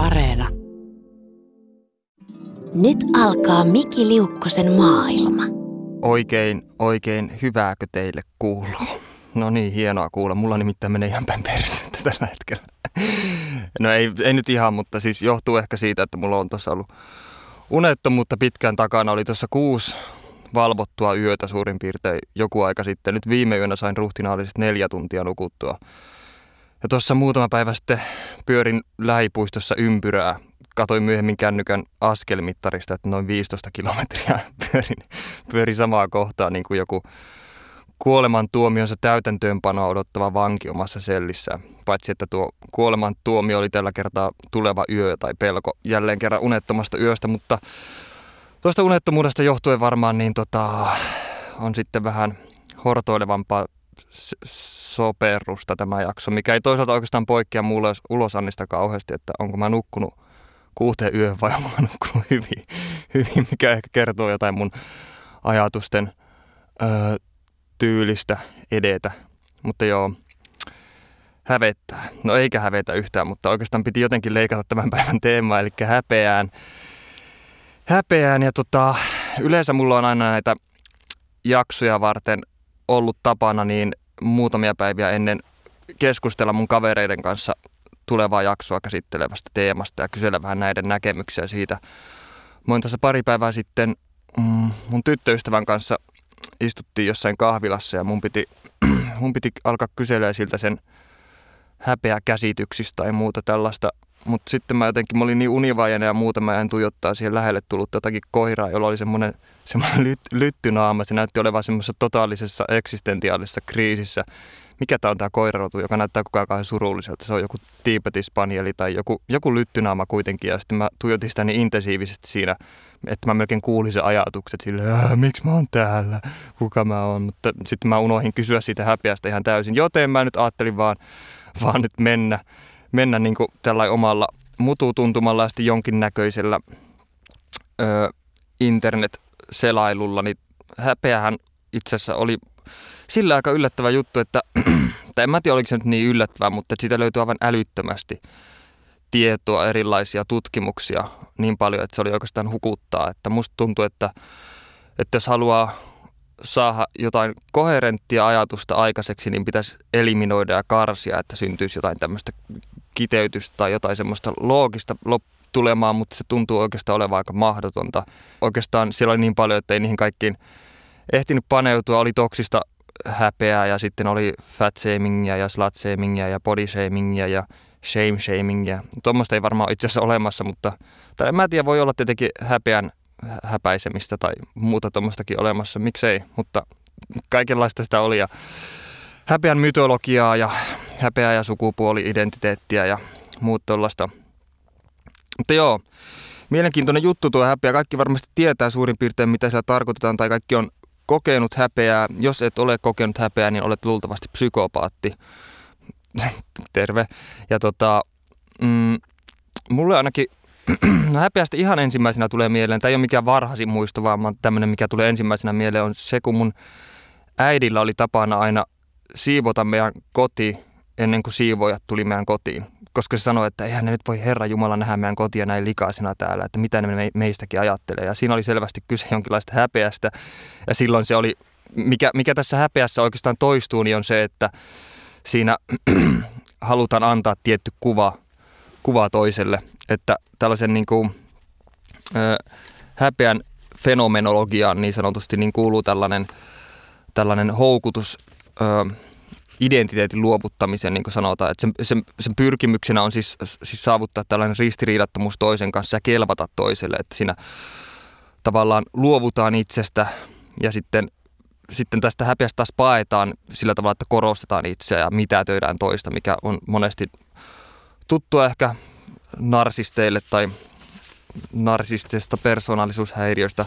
Areena. Nyt alkaa Miki Liukkosen maailma. Oikein, oikein hyvääkö teille kuuluu? No niin, hienoa kuulla. Mulla nimittäin menee ihan päin persettä tällä hetkellä. No ei, ei nyt ihan, mutta siis johtuu ehkä siitä, että mulla on tuossa ollut unettomuutta pitkään takana. Oli tuossa kuusi valvottua yötä suurin piirtein joku aika sitten. Nyt viime yönä sain ruhtinaallisesti neljä tuntia nukuttua. Ja tuossa muutama päivä sitten pyörin lähipuistossa ympyrää. Katoin myöhemmin kännykän askelmittarista, että noin 15 kilometriä pyörin, pyörin samaa kohtaa niin kuin joku kuoleman tuomionsa täytäntöönpanoa odottava vanki omassa sellissään. Paitsi että tuo kuoleman tuomio oli tällä kertaa tuleva yö tai pelko jälleen kerran unettomasta yöstä, mutta tuosta unettomuudesta johtuen varmaan niin tota, on sitten vähän hortoilevampaa soperrusta tämä jakso, mikä ei toisaalta oikeastaan poikkea mulle ulosannista kauheasti, että onko mä nukkunut kuuteen yöhön vai onko mä nukkunut hyvin, hyvin mikä ehkä kertoo jotain mun ajatusten ö, tyylistä edetä. Mutta joo, hävettää. No eikä hävetä yhtään, mutta oikeastaan piti jotenkin leikata tämän päivän teema, eli häpeään. Häpeään ja tota, yleensä mulla on aina näitä jaksoja varten ollut tapana niin muutamia päiviä ennen keskustella mun kavereiden kanssa tulevaa jaksoa käsittelevästä teemasta ja kysellä vähän näiden näkemyksiä siitä. Mä oon tässä pari päivää sitten mm, mun tyttöystävän kanssa istuttiin jossain kahvilassa ja mun piti, mun piti alkaa kysellä siltä sen häpeä käsityksistä tai muuta tällaista. Mutta sitten mä jotenkin, mä olin niin univajainen ja muuta, mä en tuijottaa siihen lähelle tullut jotakin koiraa, jolla oli semmoinen, semmoinen lyt, lyttynaama. Se näytti olevan semmoisessa totaalisessa eksistentiaalisessa kriisissä. Mikä tämä on tämä koirarotu, joka näyttää koko ajan surulliselta. Se on joku tiipetispanieli tai joku, joku lyttynaama kuitenkin. Ja sitten mä tuijotin sitä niin intensiivisesti siinä, että mä melkein kuulin se ajatukset sille, miksi mä oon täällä, kuka mä oon. Mutta sitten mä unohdin kysyä siitä häpeästä ihan täysin. Joten mä nyt ajattelin vaan, vaan nyt mennä mennä niin tällä omalla mututuntumalla ja sitten jonkinnäköisellä ö, internet-selailulla, niin häpeähän itse asiassa oli sillä aika yllättävä juttu, että, tai en mä tiedä oliko se nyt niin yllättävää, mutta siitä löytyy aivan älyttömästi tietoa, erilaisia tutkimuksia niin paljon, että se oli oikeastaan hukuttaa. Että musta tuntuu, että, että jos haluaa saada jotain koherenttia ajatusta aikaiseksi, niin pitäisi eliminoida ja karsia, että syntyisi jotain tämmöistä kiteytystä tai jotain semmoista loogista tulemaan, mutta se tuntuu oikeastaan olevan aika mahdotonta. Oikeastaan siellä oli niin paljon, että ei niihin kaikkiin ehtinyt paneutua. Oli toksista häpeää ja sitten oli fat shamingia ja slut shamingia ja body shamingia ja shame shamingia. Tuommoista ei varmaan itse asiassa olemassa, mutta tai en mä tiedä, voi olla tietenkin häpeän häpäisemistä tai muuta tuommoistakin olemassa, miksei, mutta kaikenlaista sitä oli ja häpeän mytologiaa ja häpeää ja sukupuoli-identiteettiä ja muut tuollaista. Mutta joo, mielenkiintoinen juttu tuo häpeä. Kaikki varmasti tietää suurin piirtein, mitä sillä tarkoitetaan, tai kaikki on kokenut häpeää. Jos et ole kokenut häpeää, niin olet luultavasti psykopaatti. Terve. Ja tota, mm, mulle ainakin no häpeästä ihan ensimmäisenä tulee mieleen, tämä ei ole mikään varhaisin muisto, vaan tämmöinen, mikä tulee ensimmäisenä mieleen, on se, kun mun äidillä oli tapana aina siivota meidän koti ennen kuin siivoojat tuli meidän kotiin. Koska se sanoi, että eihän ne nyt voi Herra Jumala nähdä meidän kotia näin likaisena täällä, että mitä ne meistäkin ajattelee. Ja siinä oli selvästi kyse jonkinlaista häpeästä. Ja silloin se oli, mikä, mikä tässä häpeässä oikeastaan toistuu, niin on se, että siinä halutaan antaa tietty kuva, kuva toiselle. Että tällaisen niin kuin, ö, häpeän fenomenologiaan niin sanotusti niin kuuluu tällainen, tällainen houkutus ö, identiteetin luovuttamisen, niin kuin sanotaan. Että sen, sen, sen pyrkimyksenä on siis, siis saavuttaa tällainen ristiriidattomuus toisen kanssa ja kelvata toiselle. Että siinä tavallaan luovutaan itsestä ja sitten, sitten tästä häpeästä taas paetaan sillä tavalla, että korostetaan itseä ja mitätöidään toista, mikä on monesti tuttua ehkä narsisteille tai narsistisesta persoonallisuushäiriöistä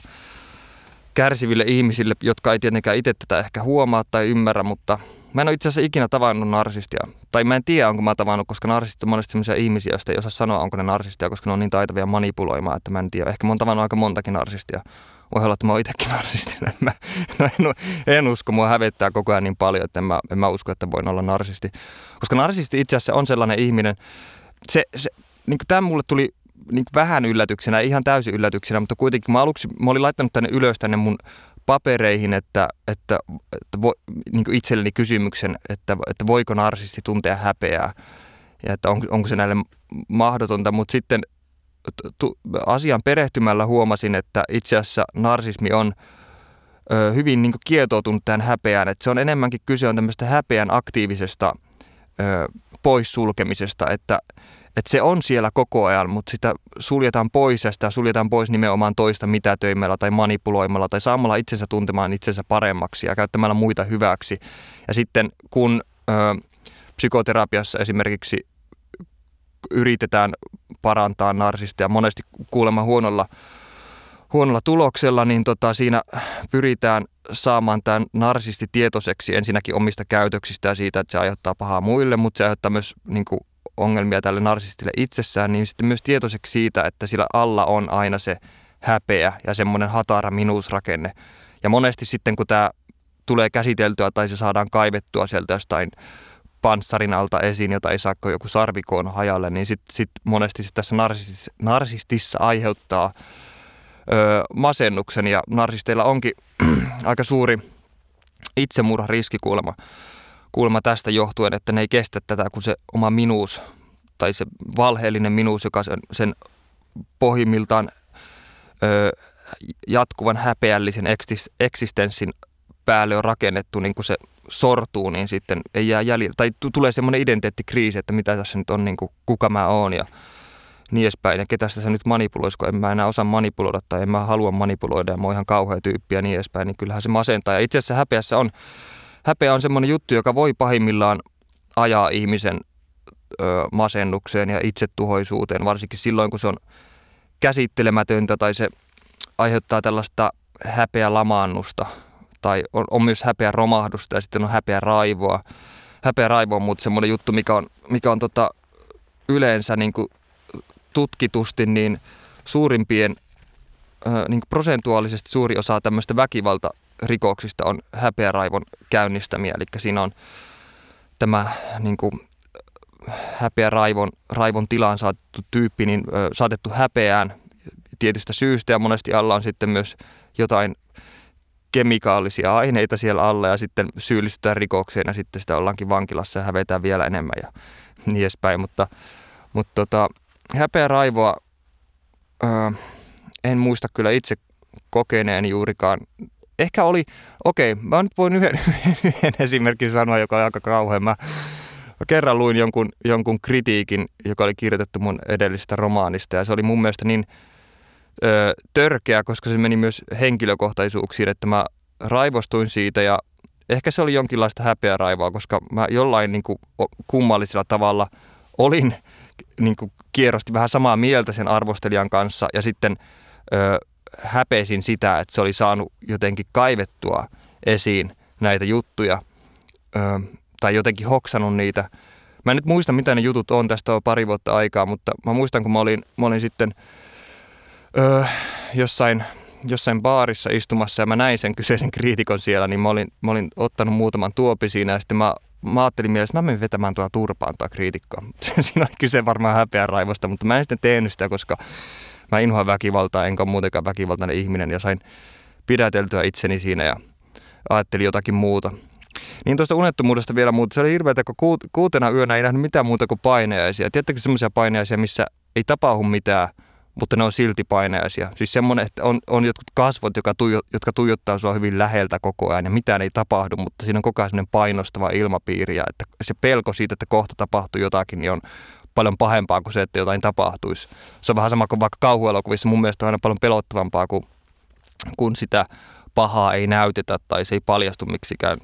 kärsiville ihmisille, jotka ei tietenkään itse tätä ehkä huomaa tai ymmärrä, mutta Mä en ole itse asiassa ikinä tavannut narsistia. Tai mä en tiedä, onko mä tavannut, koska narsistit on monesti sellaisia ihmisiä, joista ei osaa sanoa, onko ne narsistia, koska ne on niin taitavia manipuloimaan, että mä en tiedä. Ehkä mä oon tavannut aika montakin narsistia. Voi olla, että mä oon itsekin narsisti. Mä, no en, en, usko, mua hävettää koko ajan niin paljon, että en mä, en mä usko, että voin olla narsisti. Koska narsisti itse asiassa on sellainen ihminen, se, se niin tämä mulle tuli niin vähän yllätyksenä, ihan täysin yllätyksenä, mutta kuitenkin mä aluksi, mä olin laittanut tänne ylös tänne mun papereihin, että, että, että vo, niin itselleni kysymyksen, että, että voiko narsisti tuntea häpeää ja että on, onko se näille mahdotonta, mutta sitten tu, asian perehtymällä huomasin, että itse asiassa narsismi on ö, hyvin niin kietoutunut tähän häpeään, että se on enemmänkin kyse on tämmöistä häpeän aktiivisesta ö, poissulkemisesta, että, että se on siellä koko ajan, mutta sitä suljetaan pois ja sitä suljetaan pois nimenomaan toista mitätöimällä tai manipuloimalla tai saamalla itsensä tuntemaan itsensä paremmaksi ja käyttämällä muita hyväksi. Ja sitten kun ö, psykoterapiassa esimerkiksi yritetään parantaa narsistia monesti kuulemma huonolla, huonolla tuloksella, niin tota, siinä pyritään saamaan tämän narsisti tietoiseksi ensinnäkin omista käytöksistä ja siitä, että se aiheuttaa pahaa muille, mutta se aiheuttaa myös niin kuin, ongelmia tälle narsistille itsessään, niin sitten myös tietoiseksi siitä, että sillä alla on aina se häpeä ja semmoinen hatara minuusrakenne. Ja monesti sitten, kun tämä tulee käsiteltyä tai se saadaan kaivettua sieltä jostain panssarin alta esiin, jota ei saa joku sarvikoon hajalle, niin sitten sit monesti sit tässä narsistissa, narsistissa aiheuttaa ö, masennuksen ja narsisteilla onkin aika suuri riski kuulemma, kuulemma tästä johtuen, että ne ei kestä tätä, kun se oma minuus tai se valheellinen minuus, joka sen, sen pohjimmiltaan ö, jatkuvan häpeällisen eksistenssin päälle on rakennettu, niin kun se sortuu, niin sitten ei jää jäljellä, tai t- tulee semmoinen identiteettikriisi, että mitä tässä nyt on, niin kuin, kuka mä oon ja niin edespäin. Ja ketä sitä nyt manipuloisi, kun en mä enää osaa manipuloida tai en mä halua manipuloida ja mä oon ihan kauhea tyyppi ja niin edespäin, niin kyllähän se masentaa. Ja itse asiassa häpeässä on, häpeä on semmoinen juttu, joka voi pahimmillaan ajaa ihmisen ö, masennukseen ja itsetuhoisuuteen, varsinkin silloin, kun se on käsittelemätöntä tai se aiheuttaa tällaista häpeä lamaannusta – tai on, on myös häpeä romahdusta ja sitten on häpeä raivoa. Häpeä raivo on muuten semmoinen juttu, mikä on, mikä on tota, yleensä niin kuin tutkitusti niin suurimpien, äh, niin kuin prosentuaalisesti suuri osa tämmöistä väkivaltarikoksista on häpeäraivon käynnistämiä. Eli siinä on tämä niin kuin, häpeäraivon raivon tilaan saatettu tyyppi niin, ö, saatettu häpeään tietystä syystä ja monesti alla on sitten myös jotain kemikaalisia aineita siellä alla ja sitten syyllistytään rikokseen ja sitten sitä ollaankin vankilassa ja hävetään vielä enemmän ja niin edespäin. Mutta, mutta tota, häpeä raivoa öö, en muista kyllä itse kokeneeni juurikaan. Ehkä oli, okei, okay, mä nyt voin yhden, yhden esimerkin sanoa, joka on aika kauhean. Mä, kerran luin jonkun, jonkun kritiikin, joka oli kirjoitettu mun edellisestä romaanista ja se oli mun mielestä niin – ö, törkeä, koska se meni myös henkilökohtaisuuksiin, että mä raivostuin siitä ja ehkä se oli jonkinlaista häpeä raivoa, koska mä jollain niin kuin, kummallisella tavalla olin niin kuin, kierrosti vähän samaa mieltä sen arvostelijan kanssa ja sitten ö, häpesin sitä, että se oli saanut jotenkin kaivettua esiin näitä juttuja ö, tai jotenkin hoksannut niitä. Mä en nyt muista, mitä ne jutut on, tästä on pari vuotta aikaa, mutta mä muistan, kun mä olin, mä olin sitten – öö, jossain, jossain baarissa istumassa ja mä näin sen kyseisen kriitikon siellä, niin mä olin, mä olin ottanut muutaman tuopi siinä ja sitten mä, mä ajattelin mielessä, että mä menen vetämään tuota turpaan tuota kriitikkoa. siinä oli kyse varmaan häpeän raivosta, mutta mä en sitten tehnyt sitä, koska mä inhoan väkivaltaa, enkä muutenkaan väkivaltainen ihminen ja sain pidäteltyä itseni siinä ja ajattelin jotakin muuta. Niin tuosta unettomuudesta vielä muuta. Se oli hirveätä, kun kuutena yönä ei nähnyt mitään muuta kuin paineaisia. Tiedättekö semmoisia paineaisia, missä ei tapahdu mitään, mutta ne on silti paineaisia. Siis semmoinen, että on, on jotkut kasvot, jotka, tuijo, jotka tuijottaa sua hyvin läheltä koko ajan ja mitään ei tapahdu, mutta siinä on koko ajan painostava ilmapiiri ja että se pelko siitä, että kohta tapahtuu jotakin, niin on paljon pahempaa kuin se, että jotain tapahtuisi. Se on vähän sama kuin vaikka kauhuelokuvissa. Mun mielestä on aina paljon pelottavampaa, kuin, kun sitä pahaa ei näytetä tai se ei paljastu miksikään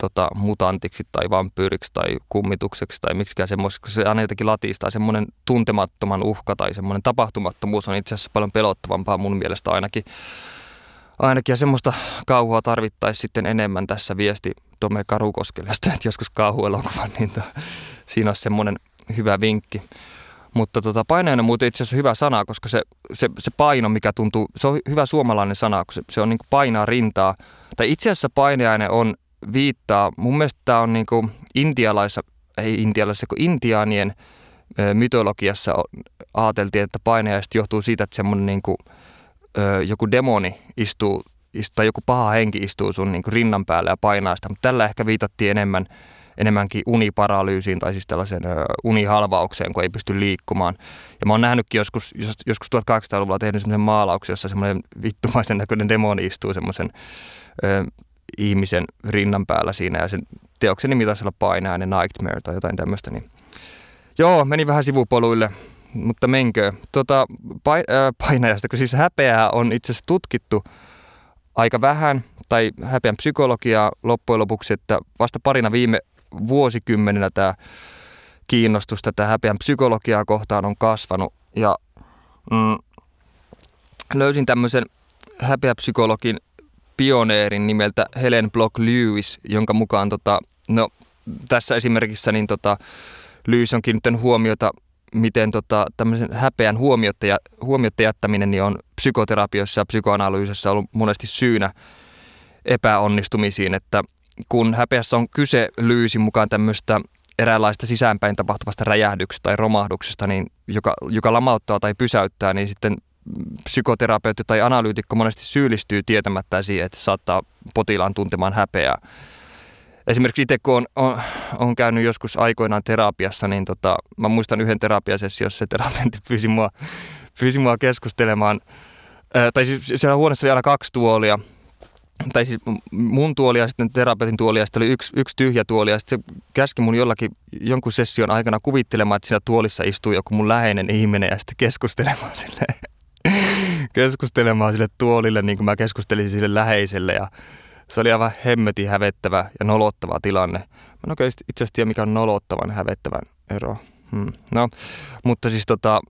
tota, mutantiksi tai vampyyriksi tai kummitukseksi tai miksikään semmoiseksi, kun se aina jotenkin latistaa. Semmoinen tuntemattoman uhka tai semmoinen tapahtumattomuus on itse asiassa paljon pelottavampaa mun mielestä ainakin. Ainakin ja semmoista kauhua tarvittaisiin sitten enemmän tässä viesti Tome Karukoskelestä, että joskus kauhuelokuva, niin to, siinä on semmoinen hyvä vinkki. Mutta tota, painajainen on muuten itse asiassa hyvä sana, koska se, se, se paino, mikä tuntuu, se on hyvä suomalainen sana, kun se, se on niin kuin painaa rintaa. Tai itse asiassa painajainen on viittaa, mun mielestä tämä on niin kuin intialaissa, ei intialaisissa, kun intiaanien mytologiassa ajateltiin, että painajaiset johtuu siitä, että semmoinen niin kuin, joku demoni istuu, tai joku paha henki istuu sun niin kuin rinnan päällä ja painaa sitä, mutta tällä ehkä viitattiin enemmän enemmänkin uniparalyysiin tai siis tällaisen unihalvaukseen, kun ei pysty liikkumaan. Ja mä oon nähnytkin joskus, joskus 1800-luvulla tehnyt semmoisen maalauksen, jossa semmoinen vittumaisen näköinen demoni istuu semmoisen ö, ihmisen rinnan päällä siinä ja sen teoksen nimi taisi olla Painainen Nightmare tai jotain tämmöistä. Niin. Joo, meni vähän sivupoluille, mutta menkö. Tota, painajasta, kun siis häpeää on itse asiassa tutkittu aika vähän, tai häpeän psykologiaa loppujen lopuksi, että vasta parina viime vuosikymmeninä tämä kiinnostus tätä häpeän psykologiaa kohtaan on kasvanut. Ja mm, löysin tämmöisen häpeäpsykologin pioneerin nimeltä Helen Block Lewis, jonka mukaan tota, no, tässä esimerkissä niin tota, Lewis on kiinnittänyt huomiota, miten tota, tämmöisen häpeän huomiotta, huomiotta jättäminen niin on psykoterapiossa ja psykoanalyysissä ollut monesti syynä epäonnistumisiin, että kun häpeässä on kyse Lyysin mukaan tämmöistä eräänlaista sisäänpäin tapahtuvasta räjähdyksestä tai romahduksesta, niin joka, joka lamauttaa tai pysäyttää, niin sitten psykoterapeutti tai analyytikko monesti syyllistyy tietämättä siihen, että saattaa potilaan tuntemaan häpeää. Esimerkiksi itse kun on, on, on käynyt joskus aikoinaan terapiassa, niin tota, mä muistan yhden terapiasession, jossa se terapeutti pyysi mua, pyysi mua keskustelemaan. Ää, tai siis siellä huoneessa oli aina kaksi tuolia, tai siis mun tuoli ja sitten terapeutin tuoli ja sitten oli yksi, yksi tyhjä tuoli ja sitten se käski mun jollakin jonkun session aikana kuvittelemaan, että siinä tuolissa istuu joku mun läheinen ihminen ja sitten keskustelemaan sille, keskustelemaan sille tuolille niin kuin mä keskustelin sille läheiselle ja se oli aivan hemmetin hävettävä ja nolottava tilanne. Mä en oikein itse asiassa tiedä, mikä on nolottavan hävettävän ero. Hmm. No, mutta siis tota,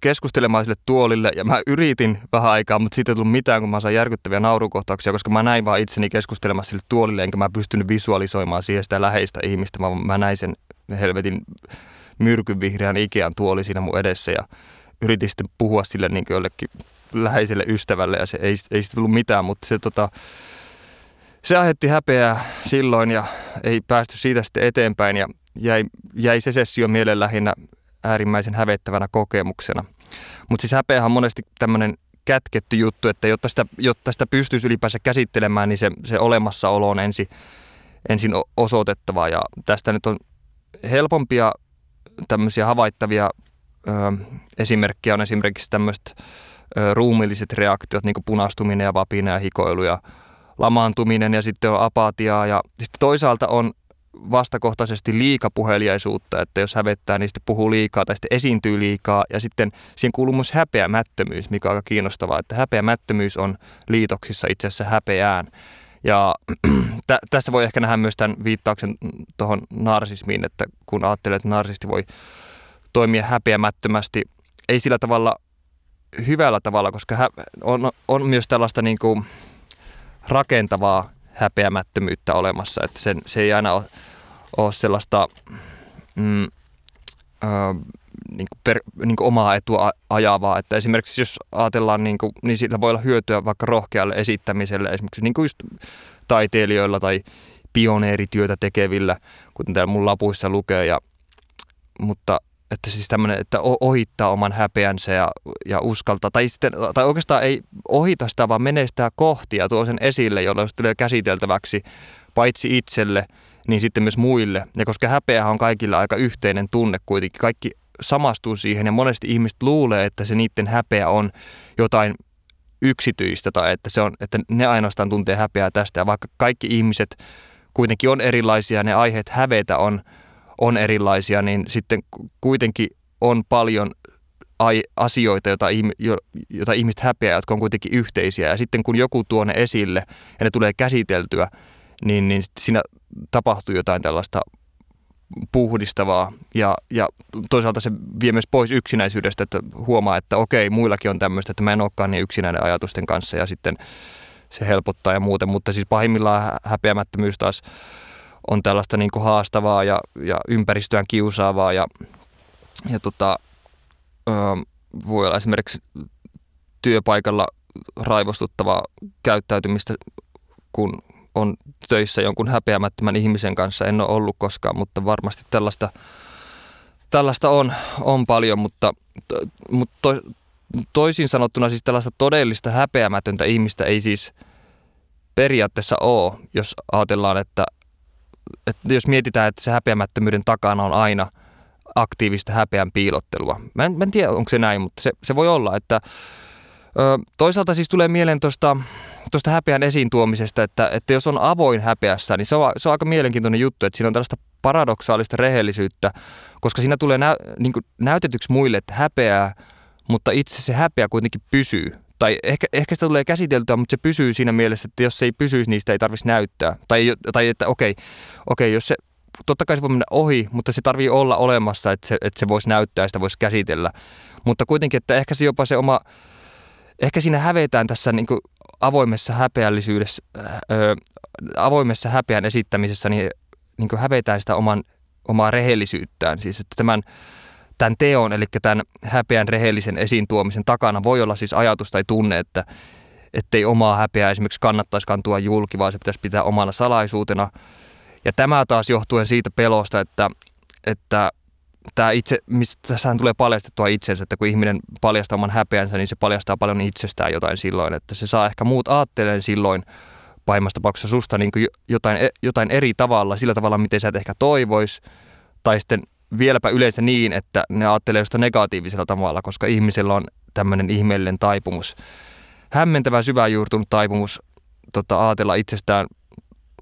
keskustelemaan sille tuolille ja mä yritin vähän aikaa, mutta siitä ei tullut mitään, kun mä sain järkyttäviä naurukohtauksia, koska mä näin vaan itseni keskustelemassa sille tuolille, enkä mä pystynyt visualisoimaan siihen sitä läheistä ihmistä, vaan mä näin sen helvetin myrkyvihreän Ikean tuoli siinä mun edessä ja yritin sitten puhua sille niin jollekin läheiselle ystävälle ja se ei, ei sitten tullut mitään, mutta se tota, se aiheutti häpeää silloin ja ei päästy siitä sitten eteenpäin ja jäi, jäi se sessio mielen lähinnä äärimmäisen hävettävänä kokemuksena. Mutta siis häpeä on monesti tämmöinen kätketty juttu, että jotta sitä, jotta sitä pystyisi ylipäänsä käsittelemään, niin se, se olemassaolo on ensin, ensin osoitettava. Ja tästä nyt on helpompia tämmöisiä havaittavia ö, esimerkkejä on esimerkiksi tämmöiset ruumilliset reaktiot, niin kuin punastuminen ja vapina ja hikoilu ja lamaantuminen ja sitten on apatiaa. Ja sitten toisaalta on vastakohtaisesti liikapuheliaisuutta, että jos hävettää, niin sitten puhuu liikaa tai sitten esiintyy liikaa. Ja sitten siihen kuuluu myös häpeämättömyys, mikä on aika kiinnostavaa, että häpeämättömyys on liitoksissa itse asiassa häpeään. Ja tä- tässä voi ehkä nähdä myös tämän viittauksen tuohon narsismiin, että kun ajattelee, että narsisti voi toimia häpeämättömästi, ei sillä tavalla hyvällä tavalla, koska on, on myös tällaista niin kuin rakentavaa häpeämättömyyttä olemassa, että sen, se ei aina ole, ole sellaista mm, ö, niin kuin per, niin kuin omaa etua ajavaa. Että esimerkiksi jos ajatellaan, niin, kuin, niin sillä voi olla hyötyä vaikka rohkealle esittämiselle, esimerkiksi niin kuin just taiteilijoilla tai pioneerityötä tekevillä, kuten täällä mun lapuissa lukee. Ja, mutta että siis tämmöinen, että ohittaa oman häpeänsä ja, ja uskaltaa, tai, sitten, tai oikeastaan ei ohita sitä, vaan menee sitä kohti ja tuo sen esille, jolloin se tulee käsiteltäväksi paitsi itselle, niin sitten myös muille. Ja koska häpeä on kaikilla aika yhteinen tunne kuitenkin, kaikki samastuu siihen ja monesti ihmiset luulee, että se niiden häpeä on jotain yksityistä tai että, se on, että ne ainoastaan tuntee häpeää tästä. Ja vaikka kaikki ihmiset kuitenkin on erilaisia, ne aiheet hävetä on on erilaisia, niin sitten kuitenkin on paljon asioita, joita, joita ihmiset häpeää, jotka on kuitenkin yhteisiä. Ja sitten kun joku tuo ne esille ja ne tulee käsiteltyä, niin, niin siinä tapahtuu jotain tällaista puhdistavaa ja, ja toisaalta se vie myös pois yksinäisyydestä, että huomaa, että okei, muillakin on tämmöistä, että mä en olekaan niin yksinäinen ajatusten kanssa ja sitten se helpottaa ja muuten, mutta siis pahimmillaan häpeämättömyys taas on tällaista niin kuin haastavaa ja, ja ympäristöään kiusaavaa ja, ja tota, ö, voi olla esimerkiksi työpaikalla raivostuttavaa käyttäytymistä, kun on töissä jonkun häpeämättömän ihmisen kanssa. En ole ollut koskaan, mutta varmasti tällaista, tällaista on, on paljon, mutta, mutta to, toisin sanottuna siis tällaista todellista häpeämätöntä ihmistä ei siis periaatteessa ole, jos ajatellaan, että, että jos mietitään, että se häpeämättömyyden takana on aina aktiivista häpeän piilottelua. Mä en, mä en tiedä, onko se näin, mutta se, se voi olla, että ö, toisaalta siis tulee mieleen tuosta tuosta häpeän esiin tuomisesta, että, että jos on avoin häpeässä, niin se on, se on aika mielenkiintoinen juttu, että siinä on tällaista paradoksaalista rehellisyyttä, koska siinä tulee nä, niin näytetyksi muille, että häpeää, mutta itse se häpeä kuitenkin pysyy. Tai ehkä, ehkä sitä tulee käsiteltyä, mutta se pysyy siinä mielessä, että jos se ei pysyisi, niin sitä ei tarvitsisi näyttää. Tai, tai että okei, okei, jos se, totta kai se voi mennä ohi, mutta se tarvii olla olemassa, että se, että se voisi näyttää ja sitä voisi käsitellä. Mutta kuitenkin, että ehkä se jopa se oma, ehkä siinä hävetään tässä niin kuin avoimessa häpeällisyydessä, ö, avoimessa häpeän esittämisessä, niin, niin kuin hävetään sitä oman, omaa rehellisyyttään. Siis että tämän, tämän teon, eli tämän häpeän rehellisen esiin tuomisen takana voi olla siis ajatus tai tunne, että ettei omaa häpeää esimerkiksi kannattaisi kantua julki, vaan se pitäisi pitää omana salaisuutena. Ja tämä taas johtuen siitä pelosta, että, että tämä itse, mistä tässähän tulee paljastettua itsensä, että kun ihminen paljastaa oman häpeänsä, niin se paljastaa paljon itsestään jotain silloin, että se saa ehkä muut aatteleen silloin pahimmassa tapauksessa susta niin jotain, e, jotain eri tavalla, sillä tavalla, miten sä et ehkä toivois, tai sitten vieläpä yleensä niin, että ne ajattelee josta negatiivisella tavalla, koska ihmisellä on tämmöinen ihmeellinen taipumus, hämmentävä syväjuurtunut taipumus tota, ajatella itsestään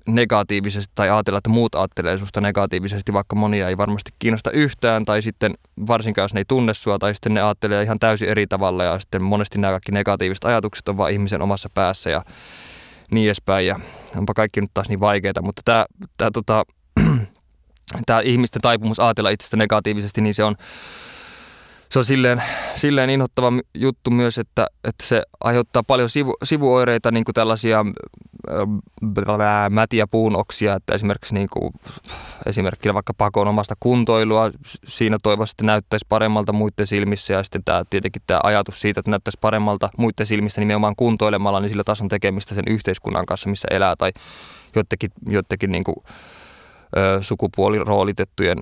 negatiivisesti tai ajatella, että muut ajattelee susta negatiivisesti, vaikka monia ei varmasti kiinnosta yhtään tai sitten varsinkaan jos ne ei tunne sua tai sitten ne ajattelee ihan täysin eri tavalla ja sitten monesti nämä kaikki negatiiviset ajatukset on vain ihmisen omassa päässä ja niin edespäin ja onpa kaikki nyt taas niin vaikeita, mutta tämä, tämä, tota, tämä ihmisten taipumus ajatella itsestä negatiivisesti, niin se on se on silleen, silleen inhottava juttu myös, että, että se aiheuttaa paljon sivu, sivuoireita, niin kuin tällaisia äh, mätiä puunoksia, että esimerkiksi niin kuin, esimerkkinä vaikka pakon omasta kuntoilua, siinä toivoisi, että näyttäisi paremmalta muiden silmissä ja sitten tämä, tietenkin tämä ajatus siitä, että näyttäisi paremmalta muiden silmissä nimenomaan kuntoilemalla, niin sillä taas on tekemistä sen yhteiskunnan kanssa, missä elää tai jotenkin, jotenkin niin kuin, sukupuoliroolitettujen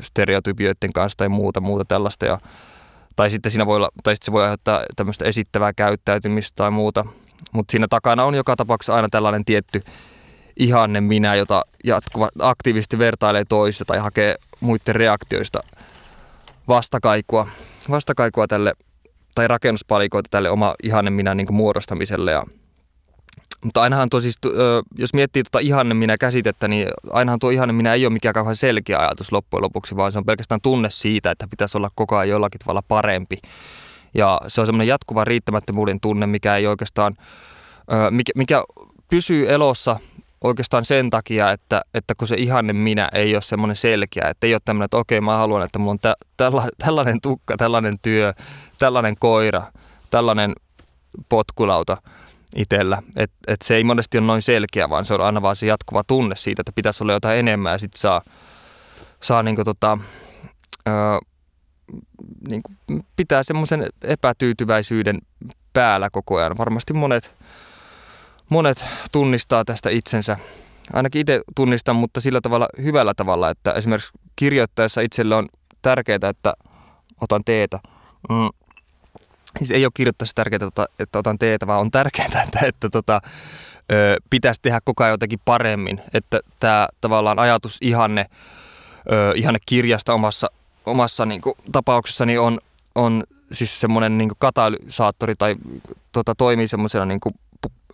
stereotypioiden kanssa tai muuta, muuta tällaista. Ja, tai sitten siinä voi olla, tai sitten se voi aiheuttaa tämmöistä esittävää käyttäytymistä tai muuta. Mutta siinä takana on joka tapauksessa aina tällainen tietty ihanne minä, jota jatkuva, aktiivisesti vertailee toisista tai hakee muiden reaktioista vastakaikua, vastakaikua tälle, tai rakennuspalikoita tälle oma ihanne minä niin muodostamiselle. Ja mutta ainahan tuo siis, jos miettii tuota ihanne minä käsitettä, niin ainahan tuo ihanne minä ei ole mikään kauhean selkeä ajatus loppujen lopuksi, vaan se on pelkästään tunne siitä, että pitäisi olla koko ajan jollakin tavalla parempi. Ja se on semmoinen jatkuva riittämättömyyden tunne, mikä ei oikeastaan, mikä, mikä pysyy elossa oikeastaan sen takia, että, että kun se ihanne minä ei ole semmoinen selkeä, että ei ole tämmöinen, että okei mä haluan, että mulla on tä, tälla, tällainen tukka, tällainen työ, tällainen koira, tällainen potkulauta – itsellä. Et, et se ei monesti ole noin selkeä, vaan se on aina vaan se jatkuva tunne siitä, että pitäisi olla jotain enemmän ja sitten saa, saa niinku tota, ö, niinku pitää semmoisen epätyytyväisyyden päällä koko ajan. Varmasti monet, monet tunnistaa tästä itsensä. Ainakin itse tunnistan, mutta sillä tavalla hyvällä tavalla, että esimerkiksi kirjoittaessa itselle on tärkeää, että otan teetä. Mm siis ei ole kirjoittaisi tärkeää, että, otan teetä, vaan on tärkeää, että, että tota, ö, pitäisi tehdä koko ajan jotenkin paremmin. Että tämä tavallaan ajatus ihanne, ö, ihanne kirjasta omassa, omassa niin kuin, tapauksessani on, on siis semmoinen niin katalysaattori tai tota, toimii semmoisena niin kuin,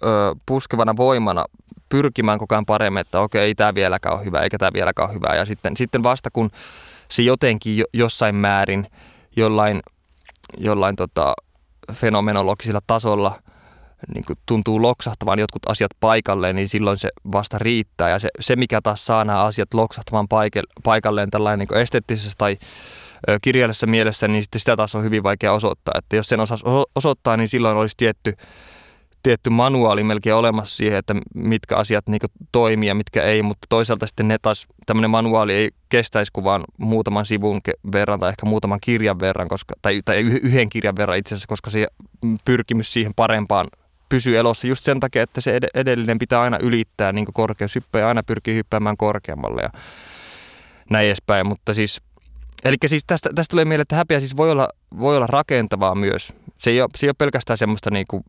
ö, puskevana voimana pyrkimään koko ajan paremmin, että okei, ei tämä vieläkään ole hyvä, eikä tämä vieläkään ole hyvä. Ja sitten, sitten vasta kun se jotenkin jo, jossain määrin jollain, jollain tota, fenomenologisella tasolla niin kuin tuntuu loksahtavan jotkut asiat paikalleen, niin silloin se vasta riittää. Ja se, se mikä taas saa nämä asiat loksahtamaan paikalleen tällainen niin esteettisessä tai kirjallisessa mielessä, niin sitten sitä taas on hyvin vaikea osoittaa. Että jos sen osaisi osoittaa, niin silloin olisi tietty tietty manuaali melkein olemassa siihen, että mitkä asiat niin toimii ja mitkä ei, mutta toisaalta sitten ne taas, tämmöinen manuaali ei kestäisi kuin vaan muutaman sivun verran tai ehkä muutaman kirjan verran, koska, tai, tai yhden kirjan verran itse asiassa, koska se pyrkimys siihen parempaan pysyy elossa just sen takia, että se edellinen pitää aina ylittää niin korkeushyppä ja aina pyrkii hyppäämään korkeammalle ja näin edespäin, mutta siis Eli siis tästä, tästä tulee mieleen, että häpeä siis voi olla, voi olla rakentavaa myös. Se ei ole, se ei ole pelkästään semmoista niin kuin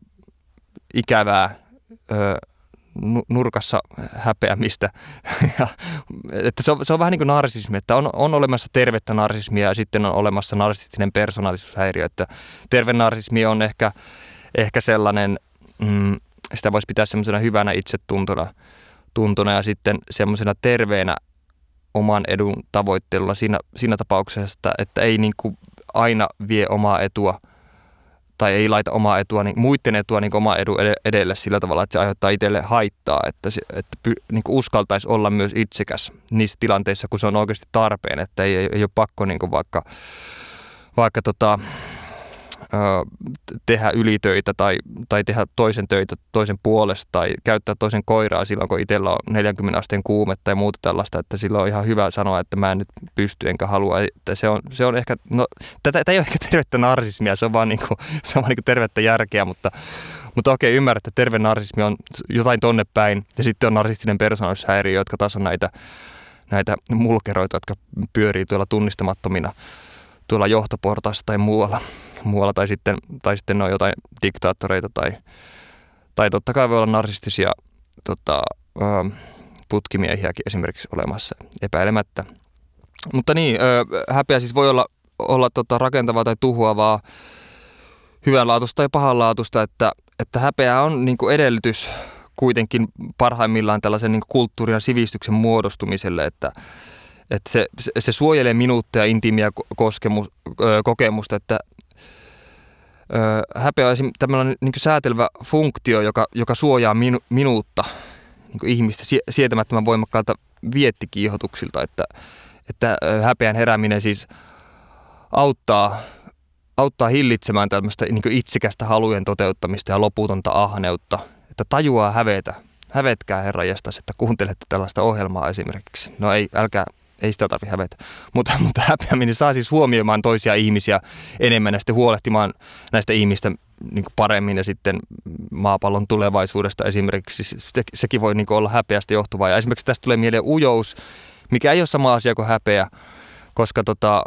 ikävää ö, nurkassa häpeämistä. ja, että se, on, se on vähän niin kuin narsismi, että on, on olemassa tervettä narsismia ja sitten on olemassa narsistinen persoonallisuushäiriö. Että terve narsismi on ehkä, ehkä sellainen, mm, sitä voisi pitää semmoisena hyvänä itsetuntona tuntona ja sitten semmoisena terveenä oman edun tavoittelulla siinä, siinä tapauksessa, että ei niin kuin aina vie omaa etua – tai ei laita omaa etua, niin muiden etua niin omaa edun edelle sillä tavalla, että se aiheuttaa itselle haittaa, että, se, että py, niin uskaltaisi olla myös itsekäs niissä tilanteissa, kun se on oikeasti tarpeen, että ei, ei ole pakko niin vaikka, vaikka tota, tehdä ylitöitä tai, tai tehdä toisen töitä toisen puolesta tai käyttää toisen koiraa silloin, kun itsellä on 40 asteen kuume tai muuta tällaista, että silloin on ihan hyvä sanoa, että mä en nyt pysty enkä halua. Että se, on, se on ehkä, no tätä, ei ole ehkä tervettä narsismia, se on vaan, niinku, se on vaan niinku tervettä järkeä, mutta, mutta okei, ymmärrän, että terve narsismi on jotain tonne päin ja sitten on narsistinen persoonallisuushäiriö, jotka taas on näitä, näitä mulkeroita, jotka pyörii tuolla tunnistamattomina tuolla johtoportaissa tai muualla muualla tai sitten, tai sitten ne on jotain diktaattoreita tai, tai totta kai voi olla narsistisia tota, putkimiehiäkin esimerkiksi olemassa epäilemättä. Mutta niin, häpeä siis voi olla, olla tota rakentavaa tai tuhoavaa, hyvänlaatuista tai pahanlaatuista, että, että häpeä on niin kuin edellytys kuitenkin parhaimmillaan tällaisen niin kulttuurin ja sivistyksen muodostumiselle, että, että se, se suojelee minuutteja intiimiä kokemusta, että häpeä on tämmöinen niin säätelevä funktio, joka, joka suojaa minu, minuutta niin ihmistä sietämättömän voimakkailta viettikiihotuksilta, että, että häpeän herääminen siis auttaa, auttaa hillitsemään tämmöistä niin itsekästä halujen toteuttamista ja loputonta ahneutta, että tajuaa hävetä. Hävetkää herra että kuuntelette tällaista ohjelmaa esimerkiksi. No ei, älkää ei sitä tarvitse hävetä. Mutta, mutta häpeäminen saa siis huomioimaan toisia ihmisiä enemmän ja sitten huolehtimaan näistä ihmistä niin paremmin ja sitten maapallon tulevaisuudesta esimerkiksi. Se, sekin voi niin olla häpeästä johtuvaa. Ja esimerkiksi tästä tulee mieleen ujous, mikä ei ole sama asia kuin häpeä, koska tota,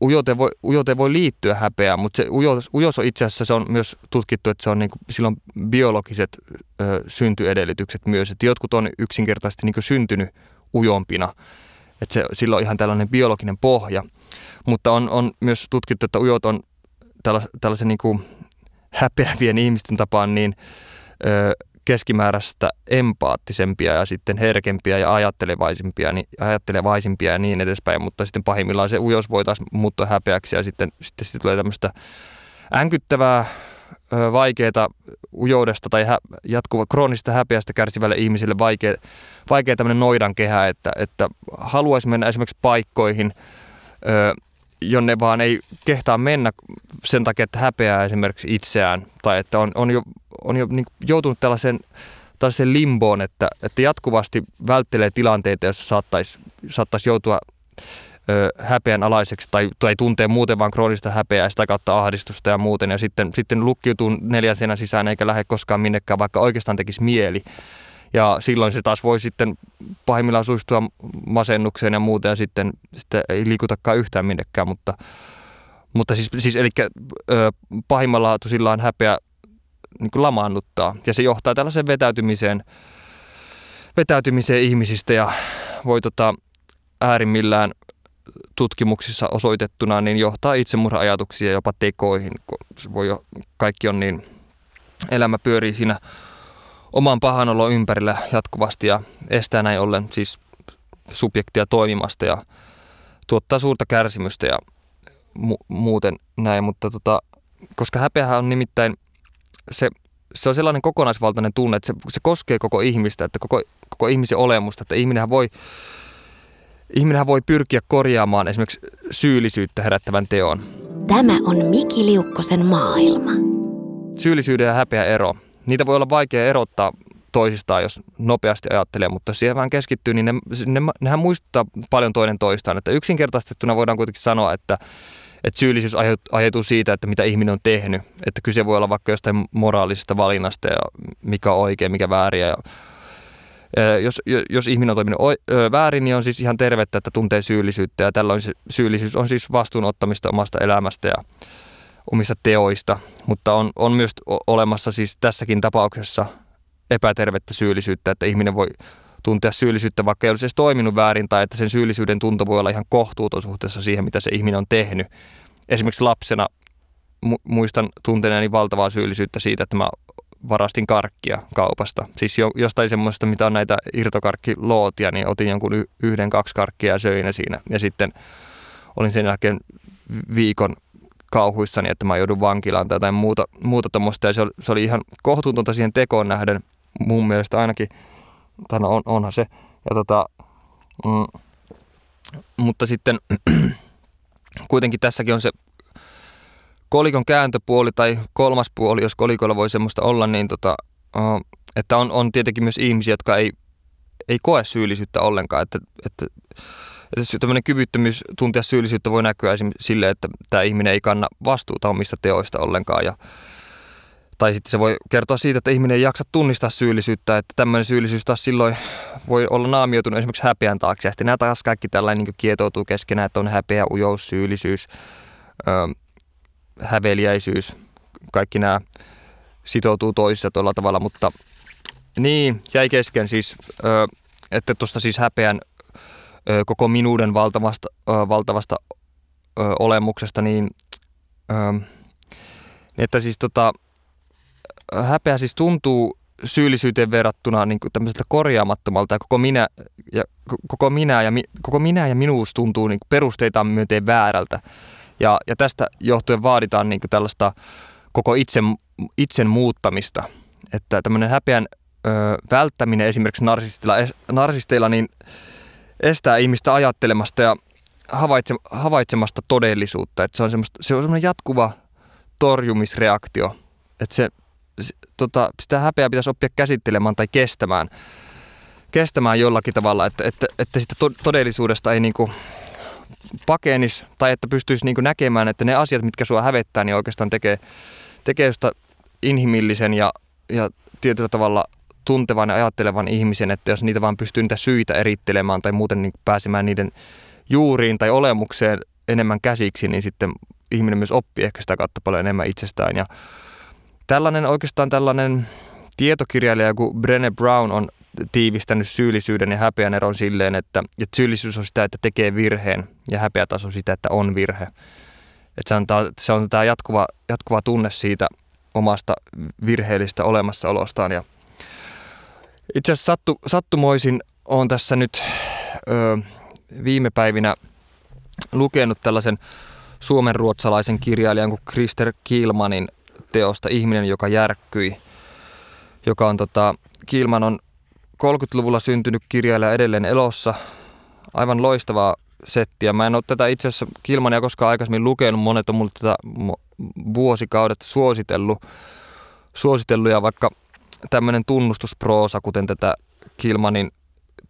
ujouteen, voi, ujouteen voi liittyä häpeä, mutta se ujous, ujous on itse asiassa se on myös tutkittu, että se on niin kuin, silloin biologiset ö, syntyedellytykset myös. Että jotkut on yksinkertaisesti niin syntynyt ujompina että se, sillä on ihan tällainen biologinen pohja. Mutta on, on myös tutkittu, että ujot on tällaisen niin kuin häpeävien ihmisten tapaan niin ö, keskimääräistä empaattisempia ja sitten herkempiä ja ajattelevaisimpia, niin, ajattelevaisimpia ja niin edespäin, mutta sitten pahimmillaan se ujous voi taas muuttua häpeäksi ja sitten, sitten, sitten tulee tämmöistä änkyttävää vaikeaa ujoudesta tai hä, jatkuva kroonista häpeästä kärsivälle ihmisille vaikea, vaikea tämmöinen noidan kehä, että, että haluaisi mennä esimerkiksi paikkoihin, ö, jonne vaan ei kehtaa mennä sen takia, että häpeää esimerkiksi itseään. Tai että on, on jo, on jo niin joutunut tällaiseen, tällaiseen limboon, että, että jatkuvasti välttelee tilanteita, joissa saattaisi, saattaisi joutua häpeän alaiseksi tai, tai tuntee muuten vain kroonista häpeää sitä kautta ahdistusta ja muuten. Ja sitten, sitten lukkiutuu neljän seinän sisään eikä lähde koskaan minnekään, vaikka oikeastaan tekisi mieli. Ja silloin se taas voi sitten pahimmillaan suistua masennukseen ja muuten ja sitten, sitten ei liikutakaan yhtään minnekään. Mutta, mutta siis, siis eli ö, pahimmalla tosillaan häpeä niin kuin lamaannuttaa ja se johtaa tällaiseen vetäytymiseen, vetäytymiseen ihmisistä ja voi tota, äärimmillään tutkimuksissa osoitettuna niin johtaa itsemurha-ajatuksia jopa tekoihin. Se voi jo, kaikki on niin, elämä pyörii siinä oman pahanolon ympärillä jatkuvasti ja estää näin ollen siis subjektia toimimasta ja tuottaa suurta kärsimystä ja mu- muuten näin, mutta tota, koska häpeähän on nimittäin se, se on sellainen kokonaisvaltainen tunne, että se, se koskee koko ihmistä, että koko, koko ihmisen olemusta, että ihminenhän voi Ihminenhän voi pyrkiä korjaamaan esimerkiksi syyllisyyttä herättävän teon. Tämä on Miki Liukkosen maailma. Syyllisyyden ja häpeä ero. Niitä voi olla vaikea erottaa toisistaan, jos nopeasti ajattelee, mutta jos siihen vähän keskittyy, niin ne, ne, nehän muistuttaa paljon toinen toistaan. Että yksinkertaistettuna voidaan kuitenkin sanoa, että, että syyllisyys aiheutuu siitä, että mitä ihminen on tehnyt. Että kyse voi olla vaikka jostain moraalisesta valinnasta ja mikä on oikein, mikä väärin ja Jos, jos ihminen on toiminut väärin, niin on siis ihan tervettä, että tuntee syyllisyyttä ja tällöin se syyllisyys on siis vastuunottamista omasta elämästä ja omista teoista, mutta on, on myös olemassa siis tässäkin tapauksessa epätervettä syyllisyyttä, että ihminen voi tuntea syyllisyyttä, vaikka ei olisi edes toiminut väärin, tai että sen syyllisyyden tunto voi olla ihan kohtuuton suhteessa siihen, mitä se ihminen on tehnyt. Esimerkiksi lapsena mu- muistan tunteneeni valtavaa syyllisyyttä siitä, että mä varastin karkkia kaupasta. Siis jo, jostain semmoista, mitä on näitä irtokarkkilootia, niin otin jonkun yhden, kaksi karkkia ja söin ne siinä. Ja sitten olin sen jälkeen viikon kauhuissani, että mä joudun vankilaan tai jotain muuta, muuta tommoista. Ja se oli, se oli ihan kohtuutonta siihen tekoon nähden mun mielestä ainakin. Tai no on, onhan se. Ja tota, mm, mutta sitten kuitenkin tässäkin on se kolikon kääntöpuoli tai kolmas puoli, jos kolikolla voi semmoista olla, niin tota, että on, on tietenkin myös ihmisiä, jotka ei, ei koe syyllisyyttä ollenkaan. Että, että, että tämmöinen kyvyttömyys tuntea syyllisyyttä voi näkyä esimerkiksi sille, että tämä ihminen ei kanna vastuuta omista teoista ollenkaan. Ja, tai sitten se voi kertoa siitä, että ihminen ei jaksa tunnistaa syyllisyyttä, että tämmöinen syyllisyys taas silloin voi olla naamioitunut esimerkiksi häpeän taakse. Ja sitten nämä taas kaikki tällainen niin kietoutuu keskenään, että on häpeä, ujous, syyllisyys, häveliäisyys, kaikki nämä sitoutuu toisissa tuolla tavalla, mutta niin, jäi kesken siis, että tuosta siis häpeän koko minuuden valtavasta, valtavasta olemuksesta, niin että siis tota, häpeä siis tuntuu syyllisyyteen verrattuna niin kuin tämmöiseltä korjaamattomalta ja koko minä ja, koko minä ja, koko minä ja minuus tuntuu niin perusteitaan myönteen väärältä. Ja, ja tästä johtuen vaaditaan niin tällaista koko itsen, itsen muuttamista. Että tämmöinen häpeän ö, välttäminen esimerkiksi narsisteilla, narsisteilla niin estää ihmistä ajattelemasta ja havaitse, havaitsemasta todellisuutta. Että se on, se on semmoinen jatkuva torjumisreaktio. Että se, se, tota, sitä häpeää pitäisi oppia käsittelemään tai kestämään, kestämään jollakin tavalla, että, että, että sitä todellisuudesta ei niinku pakenis tai että pystyisi niin näkemään, että ne asiat, mitkä sua hävettää, niin oikeastaan tekee, tekee sitä inhimillisen ja, ja tietyllä tavalla tuntevan ja ajattelevan ihmisen, että jos niitä vaan pystyy niitä syitä erittelemään tai muuten niin pääsemään niiden juuriin tai olemukseen enemmän käsiksi, niin sitten ihminen myös oppii ehkä sitä kautta paljon enemmän itsestään. Ja tällainen oikeastaan tällainen tietokirjailija kuin Brené Brown on tiivistänyt syyllisyyden ja häpeän eron silleen, että, että syyllisyys on sitä, että tekee virheen ja häpeä taas on sitä, että on virhe. Että se on, tämä, se on tämä jatkuva, jatkuva tunne siitä omasta virheellistä olemassaolostaan. Ja itse asiassa sattu, sattumoisin on tässä nyt ö, viime päivinä lukenut tällaisen suomenruotsalaisen kirjailijan kuin Krister Kilmanin teosta Ihminen, joka järkkyi, joka on tota, Kilman on 30-luvulla syntynyt kirjailija edelleen elossa. Aivan loistavaa settiä. Mä en ole tätä itse asiassa Kilmania koskaan aikaisemmin lukenut. Monet on mulle tätä vuosikaudet suositellut. suositellut ja vaikka tämmöinen tunnustusproosa, kuten tätä Kilmanin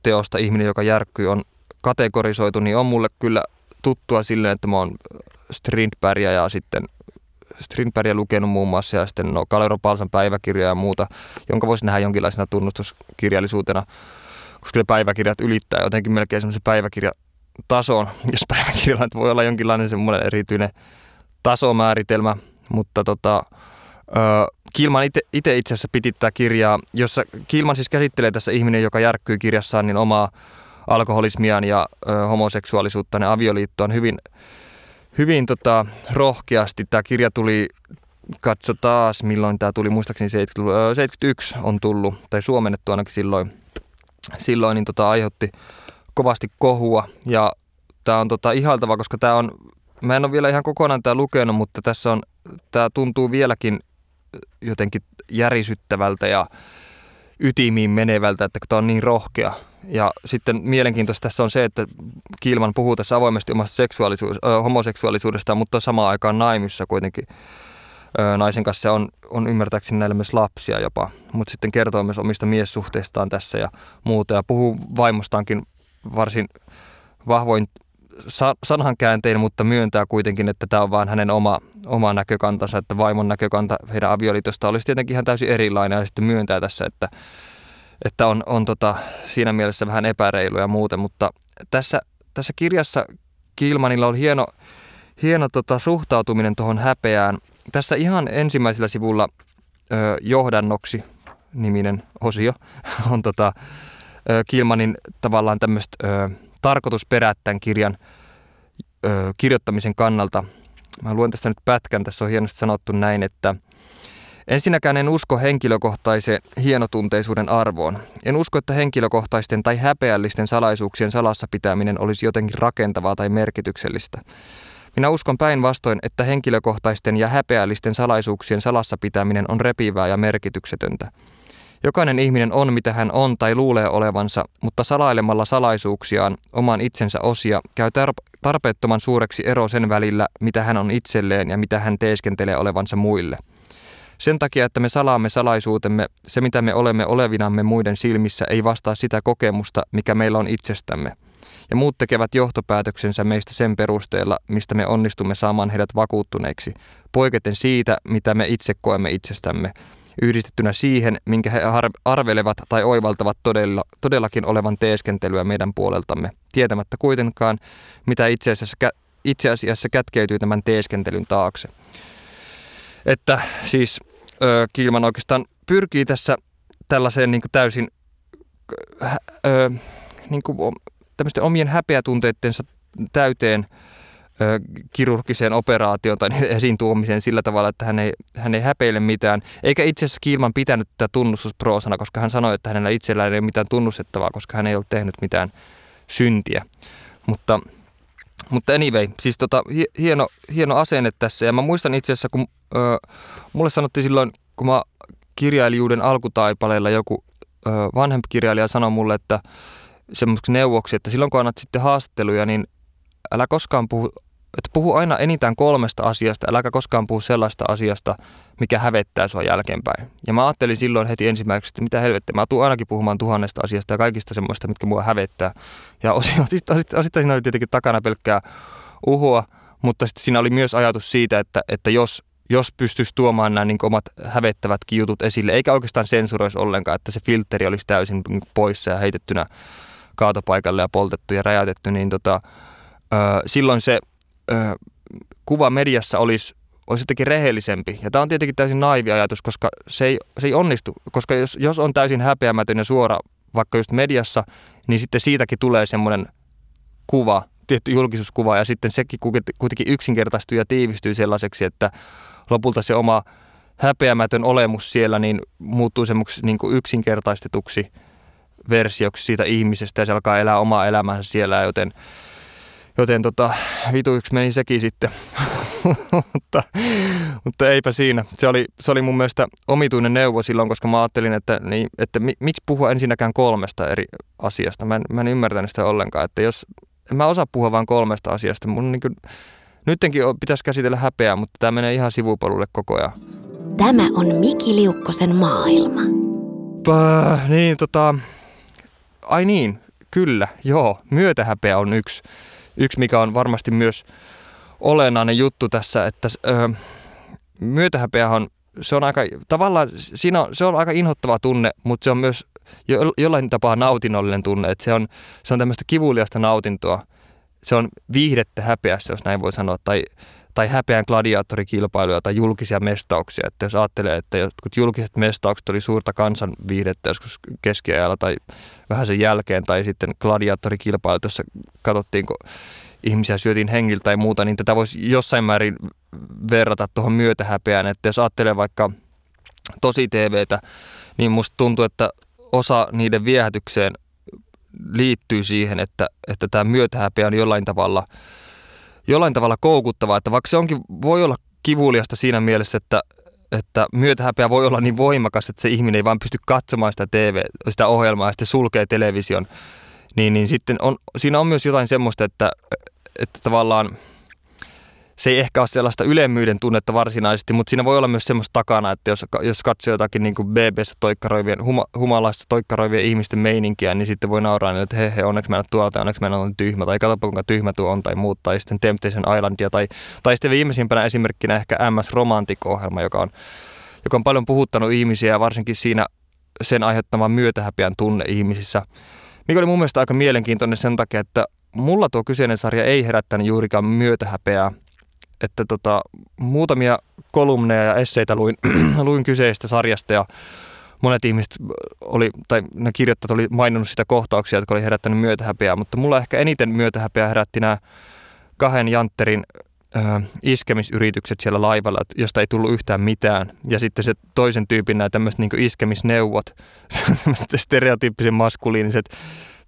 teosta Ihminen, joka järkkyy, on kategorisoitu, niin on mulle kyllä tuttua silleen, että mä oon Strindbergia ja sitten Strindbergia lukenut muun muassa ja sitten no, Kalero Palsan päiväkirja ja muuta, jonka voisi nähdä jonkinlaisena tunnustuskirjallisuutena, koska ne päiväkirjat ylittää jotenkin melkein semmoisen päiväkirjatason, jos päiväkirjalla voi olla jonkinlainen semmoinen erityinen tasomääritelmä, mutta tota, Kilman itse itse asiassa pitittää kirjaa, jossa Kilman siis käsittelee tässä ihminen, joka järkkyy kirjassaan, niin omaa alkoholismiaan ja ö, homoseksuaalisuutta ja avioliittoon hyvin hyvin tota, rohkeasti. Tämä kirja tuli, katso taas milloin tämä tuli, muistaakseni 70, 71 on tullut, tai suomennettu ainakin silloin, silloin niin tota, aiheutti kovasti kohua. Ja tämä on tota, ihaltava, koska tämä on, mä en ole vielä ihan kokonaan tämä lukenut, mutta tässä on, tämä tuntuu vieläkin jotenkin järisyttävältä ja ytimiin menevältä, että tämä on niin rohkea ja sitten mielenkiintoista tässä on se, että Kilman puhuu tässä avoimesti omasta seksuaalisuus, homoseksuaalisuudestaan, mutta samaan aikaan naimissa kuitenkin ö, naisen kanssa on, on ymmärtääkseni näillä myös lapsia jopa, mutta sitten kertoo myös omista miessuhteistaan tässä ja muuta. Ja puhuu vaimostaankin varsin vahvoin sa- sanankääntein, mutta myöntää kuitenkin, että tämä on vain hänen oma, oma näkökantansa, että vaimon näkökanta heidän avioliitosta olisi tietenkin ihan täysin erilainen. Ja sitten myöntää tässä, että että on, on tota, siinä mielessä vähän epäreilu ja muuten, mutta tässä, tässä kirjassa Kilmanilla on hieno, hieno tota, suhtautuminen tuohon häpeään. Tässä ihan ensimmäisellä sivulla ö, johdannoksi niminen osio on tota, ö, Kilmanin tavallaan tämmöistä tarkoitusperät tämän kirjan ö, kirjoittamisen kannalta. Mä luen tästä nyt pätkän, tässä on hienosti sanottu näin, että – Ensinnäkään en usko henkilökohtaisen hienotunteisuuden arvoon. En usko, että henkilökohtaisten tai häpeällisten salaisuuksien salassa pitäminen olisi jotenkin rakentavaa tai merkityksellistä. Minä uskon päinvastoin, että henkilökohtaisten ja häpeällisten salaisuuksien salassa pitäminen on repivää ja merkityksetöntä. Jokainen ihminen on mitä hän on tai luulee olevansa, mutta salailemalla salaisuuksiaan oman itsensä osia käy tarpeettoman suureksi ero sen välillä, mitä hän on itselleen ja mitä hän teeskentelee olevansa muille – sen takia, että me salaamme salaisuutemme, se mitä me olemme olevinamme muiden silmissä ei vastaa sitä kokemusta, mikä meillä on itsestämme. Ja muut tekevät johtopäätöksensä meistä sen perusteella, mistä me onnistumme saamaan heidät vakuuttuneiksi, poiketen siitä, mitä me itse koemme itsestämme, yhdistettynä siihen, minkä he arvelevat tai oivaltavat todella, todellakin olevan teeskentelyä meidän puoleltamme, tietämättä kuitenkaan, mitä itse asiassa, itse asiassa kätkeytyy tämän teeskentelyn taakse. Että siis ö, oikeastaan pyrkii tässä tällaiseen niin täysin ö, niin kuin, tämmöisten omien häpeätunteittensa täyteen ö, kirurgiseen operaatioon tai esiin tuomiseen sillä tavalla, että hän ei, hän ei häpeile mitään. Eikä itse asiassa Kilman pitänyt tätä tunnustusproosana, koska hän sanoi, että hänellä itsellään ei ole mitään tunnustettavaa, koska hän ei ole tehnyt mitään syntiä. Mutta, mutta anyway, siis tota, hieno, hieno asenne tässä. Ja mä muistan itse asiassa, kun ö, mulle sanottiin silloin, kun mä kirjailijuuden alkutaipaleella joku ö, vanhempi kirjailija sanoi mulle, että semmoiseksi neuvoksi, että silloin kun annat sitten haastatteluja, niin älä koskaan puhu, että puhu aina enintään kolmesta asiasta, äläkä koskaan puhu sellaista asiasta, mikä hävettää sua jälkeenpäin. Ja mä ajattelin silloin heti ensimmäiseksi, että mitä helvettiä, mä tuun ainakin puhumaan tuhannesta asiasta ja kaikista semmoista, mitkä mua hävettää. Ja osittain, siinä oli tietenkin takana pelkkää uhua, mutta sitten siinä oli myös ajatus siitä, että, että jos jos pystyisi tuomaan nämä niin omat hävettävätkin jutut esille, eikä oikeastaan sensuroisi ollenkaan, että se filteri olisi täysin niin poissa ja heitettynä kaatopaikalle ja poltettu ja räjäytetty, niin tota, ö, silloin se ö, kuva mediassa olisi, olisi jotenkin rehellisempi. Ja tämä on tietenkin täysin naivi ajatus, koska se ei, se ei onnistu. Koska jos, jos on täysin häpeämätön ja suora vaikka just mediassa, niin sitten siitäkin tulee semmoinen kuva, tietty julkisuuskuva, ja sitten sekin kuitenkin yksinkertaistuu ja tiivistyy sellaiseksi, että lopulta se oma häpeämätön olemus siellä niin muuttuu semmoiksi niin yksinkertaistetuksi versioksi siitä ihmisestä ja se alkaa elää omaa elämänsä siellä, joten, joten tota, vituiksi meni sekin sitten. mutta, mutta eipä siinä. Se oli, se oli mun mielestä omituinen neuvo silloin, koska mä ajattelin, että, niin, että mi, miksi puhua ensinnäkään kolmesta eri asiasta. Mä en, mä en ymmärtänyt sitä ollenkaan, että jos en mä osaa puhua vain kolmesta asiasta. Mun niin kuin, Nyttenkin pitäisi käsitellä häpeää, mutta tämä menee ihan sivupolulle koko ajan. Tämä on Miki Liukkosen maailma. Pää, niin tota, ai niin, kyllä, joo, myötähäpeä on yksi, yksi mikä on varmasti myös olennainen juttu tässä, että ö, myötähäpeä on, se on aika, tavallaan siinä on, se on aika inhottava tunne, mutta se on myös jo, jollain tapaa nautinnollinen tunne, että se on, se on tämmöistä kivuliasta nautintoa – se on viihdettä häpeässä, jos näin voi sanoa, tai, tai häpeän gladiaattorikilpailuja tai julkisia mestauksia. Että jos ajattelee, että jotkut julkiset mestaukset oli suurta kansan viihdettä joskus keskiajalla tai vähän sen jälkeen, tai sitten gladiaattorikilpailut, jossa katsottiin, kun ihmisiä syötiin hengiltä tai muuta, niin tätä voisi jossain määrin verrata tuohon myötähäpeään. Että jos ajattelee vaikka tosi TVtä, niin musta tuntuu, että osa niiden viehätykseen liittyy siihen, että, että tämä myötähäpeä on jollain tavalla, jollain tavalla koukuttavaa, että vaikka se onkin, voi olla kivuliasta siinä mielessä, että, että myötähäpeä voi olla niin voimakas, että se ihminen ei vaan pysty katsomaan sitä TV, sitä ohjelmaa ja sitten sulkee television, niin, niin sitten on, siinä on myös jotain semmoista, että, että tavallaan – se ei ehkä ole sellaista ylemmyyden tunnetta varsinaisesti, mutta siinä voi olla myös semmoista takana, että jos, jos katsoo jotakin niin kuin BBssä toikkaroivien, huma, humalaisessa toikkaroivien ihmisten meininkiä, niin sitten voi nauraa niin, että he, he onneksi mä en ole tuolta, onneksi mä en ole tyhmä, tai katsoppa kuinka tyhmä tuo on, tai muut, tai sitten Temptation Islandia, tai, tai sitten viimeisimpänä esimerkkinä ehkä MS Romantic-ohjelma, joka on, joka on paljon puhuttanut ihmisiä, ja varsinkin siinä sen aiheuttama myötähäpeän tunne ihmisissä, mikä oli mun mielestä aika mielenkiintoinen sen takia, että mulla tuo kyseinen sarja ei herättänyt juurikaan myötähäpeää. Että tota, muutamia kolumneja ja esseitä luin, luin kyseistä sarjasta ja monet ihmiset oli, tai ne kirjoittajat oli maininnut sitä kohtauksia, jotka oli herättänyt myötähäpeää, mutta mulla ehkä eniten myötähäpeää herätti nämä kahden jantterin ö, iskemisyritykset siellä laivalla, josta ei tullut yhtään mitään. Ja sitten se toisen tyypin nämä tämmöiset niin iskemisneuvot, tämmöiset stereotyyppisen maskuliiniset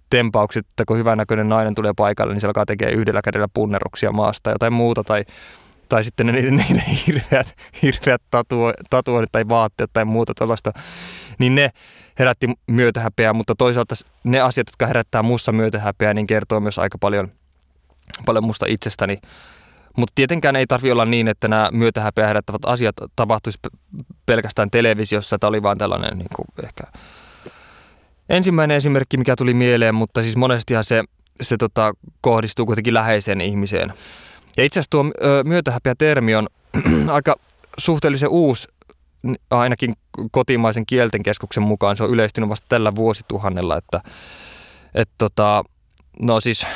tempaukset, että kun hyvännäköinen nainen tulee paikalle, niin se alkaa tekee yhdellä kädellä punneruksia maasta tai muuta. Tai, tai sitten ne niiden, niiden hirveät, hirveät tatuo, tatuoinnit tai vaatteet tai muuta tällaista. Niin ne herätti myötähäpeää, mutta toisaalta ne asiat, jotka herättää muussa myötähäpeää, niin kertoo myös aika paljon, paljon musta itsestäni. Mutta tietenkään ei tarvi olla niin, että nämä myötähäpeä herättävät asiat tapahtuisi pelkästään televisiossa. Tämä oli vaan tällainen niin kuin ehkä ensimmäinen esimerkki, mikä tuli mieleen, mutta siis monestihan se, se tota, kohdistuu kuitenkin läheiseen ihmiseen. Ja itse asiassa tuo myötähäpeä-termi on aika suhteellisen uusi, ainakin kotimaisen kielten keskuksen mukaan. Se on yleistynyt vasta tällä vuosituhannella, että et tota, no siis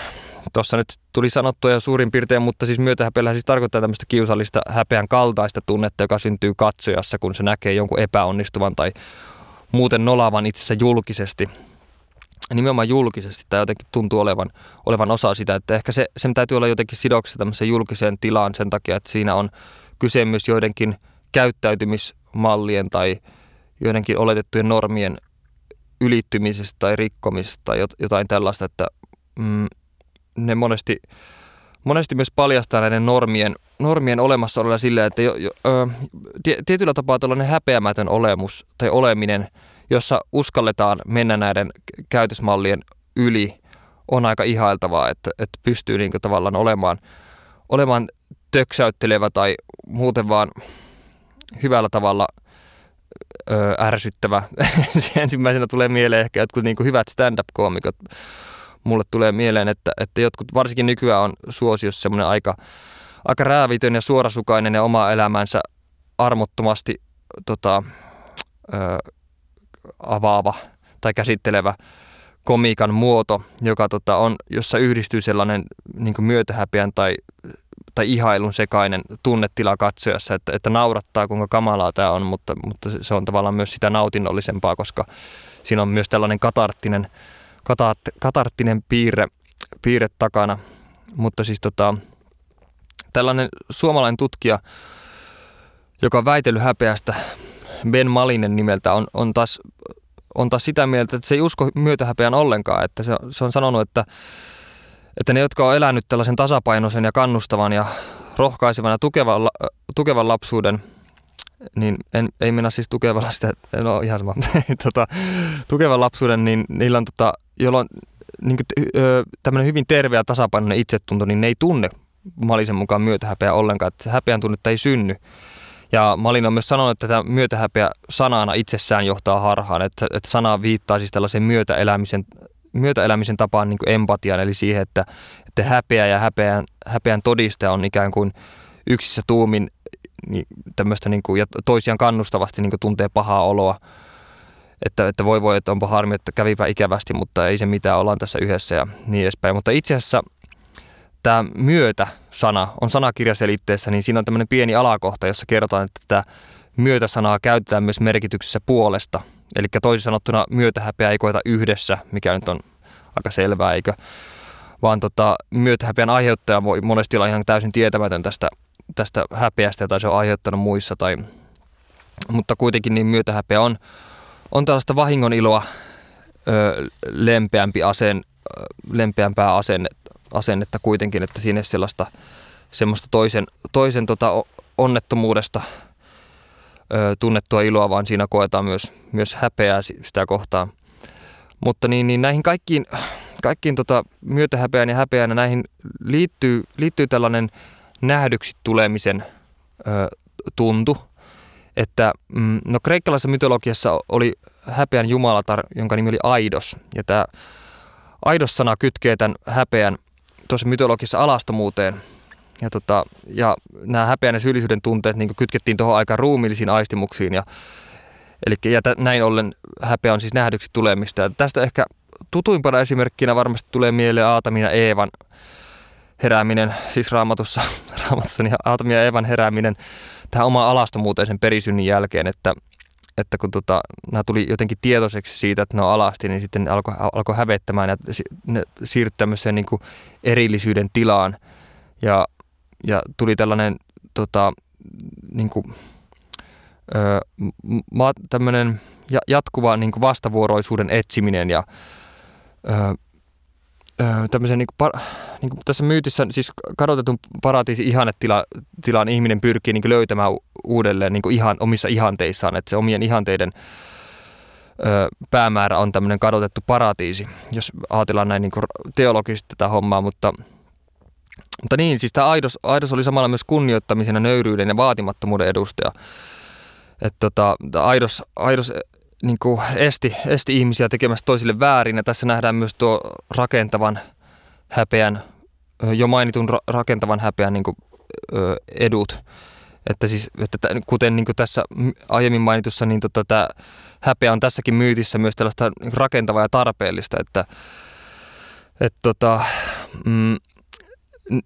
tuossa nyt tuli sanottua jo suurin piirtein, mutta siis myötähäpeällä siis tarkoittaa tämmöistä kiusallista häpeän kaltaista tunnetta, joka syntyy katsojassa, kun se näkee jonkun epäonnistuvan tai muuten nolaavan itsensä julkisesti. Nimenomaan julkisesti tämä jotenkin tuntuu olevan, olevan osa sitä, että ehkä se, sen täytyy olla jotenkin sidoksessa tämmöiseen julkiseen tilaan sen takia, että siinä on kyse myös joidenkin käyttäytymismallien tai joidenkin oletettujen normien ylittymisestä tai rikkomisesta tai jotain tällaista, että mm, ne monesti, monesti myös paljastaa näiden normien, normien olemassaololla silleen, että jo, jo, ö, tietyllä tapaa tällainen häpeämätön olemus tai oleminen, jossa uskalletaan mennä näiden käytösmallien yli, on aika ihailtavaa, että, että pystyy niin tavallaan olemaan, olemaan töksäyttelevä tai muuten vaan hyvällä tavalla ö, ärsyttävä. Ensimmäisenä tulee mieleen ehkä jotkut niin hyvät stand-up-koomikot, mulle tulee mieleen, että, että jotkut, varsinkin nykyään on suosiossa semmoinen aika, aika räävitön ja suorasukainen ja oma elämänsä armottomasti tota, ö, avaava tai käsittelevä komiikan muoto, joka tota, on, jossa yhdistyy sellainen niin myötähäpeän tai, tai ihailun sekainen tunnetila katsojassa, että, että naurattaa kuinka kamalaa tämä on, mutta, mutta se on tavallaan myös sitä nautinnollisempaa, koska siinä on myös tällainen katarttinen katart, katarttinen piirre, piirre takana. Mutta siis tota, tällainen suomalainen tutkija, joka on väitellyt häpeästä, Ben Malinen nimeltä, on, on, taas, on taas sitä mieltä, että se ei usko myötähäpeän ollenkaan. Että se, se on sanonut, että, että ne, jotka on elänyt tällaisen tasapainoisen ja kannustavan ja rohkaisevan ja tukevan, tukevan lapsuuden – niin en, ei mennä siis tukevalla sitä, no ihan sama, tota, tukevan lapsuuden, niin niillä on, tota, jolloin niin tämmöinen hyvin terve ja tasapainoinen itsetunto, niin ne ei tunne Malisen mukaan myötähäpeä ollenkaan, että häpeän tunnetta ei synny. Ja Malin on myös sanonut, että tämä myötähäpeä sanana itsessään johtaa harhaan, että, että sana viittaa siis tällaisen myötäelämisen, myötäelämisen tapaan niin empatian, eli siihen, että, että häpeä ja häpeän, häpeän todiste on ikään kuin yksissä tuumin niin tämmöistä niin kuin, ja toisiaan kannustavasti niin kuin tuntee pahaa oloa. Että, että voi voi, että onpa harmi, että kävipä ikävästi, mutta ei se mitään, ollaan tässä yhdessä ja niin edespäin. Mutta itse asiassa tämä myötä-sana on sanakirjaselitteessä, niin siinä on tämmöinen pieni alakohta, jossa kerrotaan, että tätä myötä-sanaa käytetään myös merkityksessä puolesta. Eli toisin sanottuna myötähäpeä ei koeta yhdessä, mikä nyt on aika selvää, eikö? Vaan tota, myötähäpeän aiheuttaja voi monesti olla ihan täysin tietämätön tästä tästä häpeästä, jota se on aiheuttanut muissa. Tai, mutta kuitenkin niin myötähäpeä on, on tällaista vahingon iloa lempeämpi asen, lempeämpää asennetta, asennetta kuitenkin, että siinä ei sellaista semmoista toisen, toisen tota onnettomuudesta ö, tunnettua iloa, vaan siinä koetaan myös, myös häpeää sitä kohtaa. Mutta niin, niin näihin kaikkiin, kaikkiin tota myötähäpeään ja häpeään näihin liittyy, liittyy tällainen nähdyksi tulemisen ö, tuntu. Että mm, no kreikkalaisessa mytologiassa oli häpeän jumalatar, jonka nimi oli Aidos. Ja tämä Aidos-sana kytkee tämän häpeän tuossa mytologiassa alastomuuteen. Ja, tota, ja nämä häpeän ja syyllisyyden tunteet niin kytkettiin tuohon aikaan ruumiillisiin aistimuksiin. Ja Eli ja t- näin ollen häpeä on siis nähdyksi tulemista. Ja tästä ehkä tutuimpana esimerkkinä varmasti tulee mieleen Aatamin ja Eevan herääminen, siis raamatussa, raamatussa niin Aatamin ja Eevan herääminen tähän omaan alastomuuteen sen perisynnin jälkeen, että, että kun tota, nämä tuli jotenkin tietoiseksi siitä, että ne on alasti, niin sitten ne alkoi alko hävettämään ja ne siirtyi tämmöiseen niin erillisyyden tilaan. Ja, ja tuli tällainen tota, niin kuin, öö, tämmöinen jatkuva niin kuin vastavuoroisuuden etsiminen ja öö, öö, tämmöisen niin kuin, niin kuin tässä myytissä, siis kadotetun paratiisi ihannetilaan ihminen pyrkii niin löytämään uudelleen niin kuin ihan, omissa ihanteissaan, että se omien ihanteiden ö, päämäärä on tämmöinen kadotettu paratiisi, jos ajatellaan näin niin kuin teologisesti tätä hommaa, mutta mutta niin, siis tämä aidos, aidos oli samalla myös kunnioittamisen ja nöyryyden ja vaatimattomuuden edustaja. Että tota, aidos, aidos niin kuin esti, esti ihmisiä tekemästä toisille väärin ja tässä nähdään myös tuo rakentavan häpeän jo mainitun ra- rakentavan häpeän niin kuin, ö, edut. Että siis, että t- kuten niin kuin tässä aiemmin mainitussa, niin tota, tämä häpeä on tässäkin myytissä myös tällaista rakentavaa ja tarpeellista, että et, tota, mm,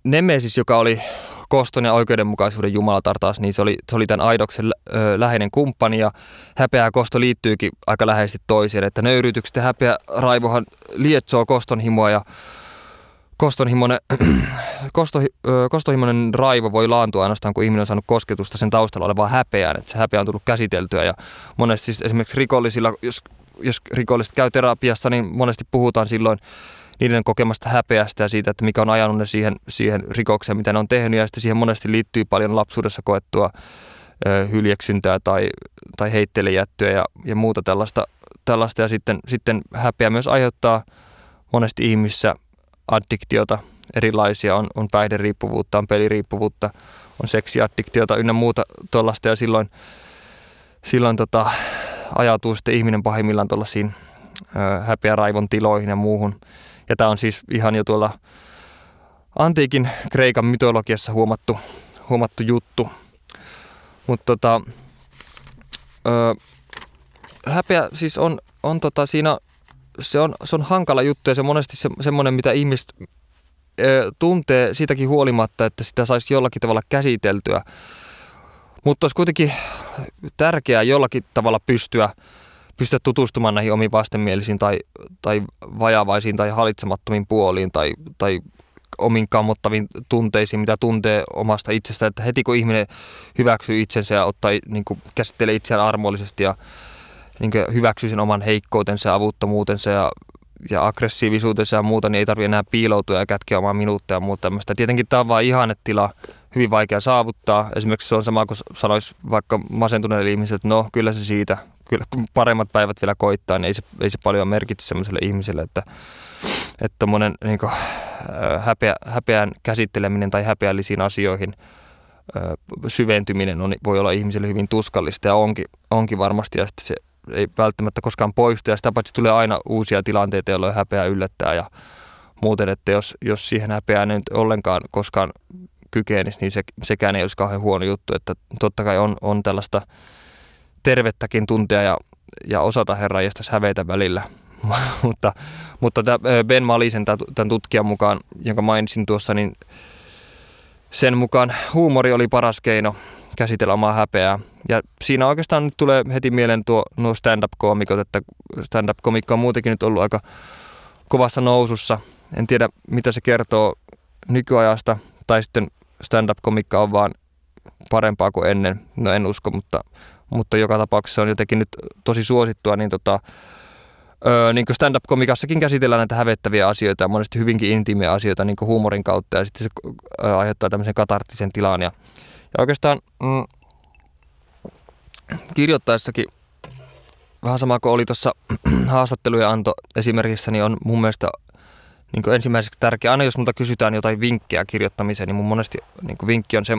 Nemesis, joka oli koston ja oikeudenmukaisuuden jumalatar taas, niin se oli, se oli tämän Aidoksen läheinen kumppani ja häpeä ja kosto liittyykin aika läheisesti toisiin, että nöyrytykset ja häpeä raivohan lietsoo kostonhimoa ja kostonhimoinen, kosto, kostohimoinen raivo voi laantua ainoastaan, kun ihminen on saanut kosketusta sen taustalla olevaa häpeään, että se häpeä on tullut käsiteltyä. Ja monesti siis esimerkiksi rikollisilla, jos, jos rikolliset käy terapiassa, niin monesti puhutaan silloin niiden kokemasta häpeästä ja siitä, että mikä on ajanut ne siihen, siihen rikokseen, mitä ne on tehnyt. Ja sitten siihen monesti liittyy paljon lapsuudessa koettua ö, hyljeksyntää tai, tai heittelejättöä ja, ja muuta tällaista, tällaista. Ja sitten, sitten häpeä myös aiheuttaa monesti ihmissä addiktiota erilaisia, on, on päihderiippuvuutta, on peliriippuvuutta, on seksiaddiktiota ynnä muuta tuollaista ja silloin, silloin tota, ajautuu sitten ihminen pahimmillaan tuollaisiin häpeä raivon tiloihin ja muuhun. Ja tämä on siis ihan jo tuolla antiikin Kreikan mytologiassa huomattu, huomattu juttu. Mutta tota, häpeä siis on, on tota siinä se on, se on hankala juttu ja se on monesti se, semmoinen, mitä ihmiset ö, tuntee siitäkin huolimatta, että sitä saisi jollakin tavalla käsiteltyä. Mutta olisi kuitenkin tärkeää jollakin tavalla pystyä, pystyä tutustumaan näihin omiin vastenmielisiin tai, tai vajavaisiin tai hallitsemattomiin puoliin tai, tai omiin kammottaviin tunteisiin, mitä tuntee omasta itsestä. Että heti kun ihminen hyväksyy itsensä ja ottaa, niin kuin käsittelee itseään armollisesti ja niin hyväksyy sen oman heikkoutensa ja avuttomuutensa ja, ja aggressiivisuutensa ja muuta, niin ei tarvitse enää piiloutua ja kätkeä omaa minuuttia ja muuta tämmöistä. Tietenkin tämä on vain ihannetila, hyvin vaikea saavuttaa. Esimerkiksi se on sama kuin sanoisi vaikka masentuneille ihmisille, että no kyllä se siitä, kyllä paremmat päivät vielä koittaa, niin ei se, ei se paljon merkitse semmoiselle ihmiselle, että että monen niin kuin, häpeä, häpeän käsitteleminen tai häpeällisiin asioihin syventyminen on, voi olla ihmiselle hyvin tuskallista ja onkin, onkin varmasti. Ja sitten se ei välttämättä koskaan poistu ja sitä paitsi tulee aina uusia tilanteita, jolloin häpeä yllättää ja muuten, että jos, jos siihen häpeään ei nyt ollenkaan koskaan kykenisi, niin se, sekään ei olisi kauhean huono juttu, että totta kai on, on tällaista tervettäkin tuntea ja, ja osata Herran häveitä välillä, mutta, mutta Ben Malisen, tämän tutkijan mukaan, jonka mainitsin tuossa, niin sen mukaan huumori oli paras keino käsitellä omaa häpeää. Ja siinä oikeastaan nyt tulee heti mieleen tuo nuo stand-up-koomikot, että stand-up-komikko on muutenkin nyt ollut aika kovassa nousussa. En tiedä, mitä se kertoo nykyajasta, tai sitten stand-up-komikka on vaan parempaa kuin ennen. No en usko, mutta, mutta joka tapauksessa on jotenkin nyt tosi suosittua, niin tota, Öö, niin stand-up-komikassakin käsitellään näitä hävettäviä asioita ja monesti hyvinkin intiimiä asioita niin huumorin kautta ja sitten se öö, aiheuttaa tämmöisen katarttisen tilan ja ja oikeastaan mm, kirjoittaessakin vähän sama kuin oli tuossa haastatteluja anto esimerkissä, niin on mun mielestä niin ensimmäiseksi tärkeää. Aina jos multa kysytään jotain vinkkejä kirjoittamiseen, niin mun monesti niin vinkki on, se,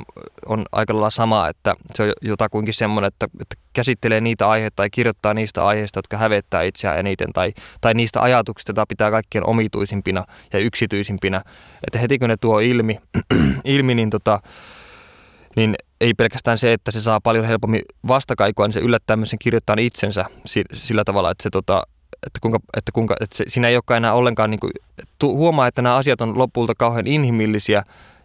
on aika lailla sama, että se on jotakuinkin semmoinen, että, että käsittelee niitä aiheita tai kirjoittaa niistä aiheista, jotka hävettää itseään eniten tai, tai niistä ajatuksista, joita pitää kaikkien omituisimpina ja yksityisimpinä. Että heti kun ne tuo ilmi, ilmi niin tota, niin ei pelkästään se, että se saa paljon helpommin vastakaikua, niin se yllättää myös sen kirjoittajan itsensä sillä tavalla, että se tota, että kuinka, että kuinka että se, siinä ei olekaan enää ollenkaan, niin kuin, huomaa, että nämä asiat on lopulta kauhean inhimillisiä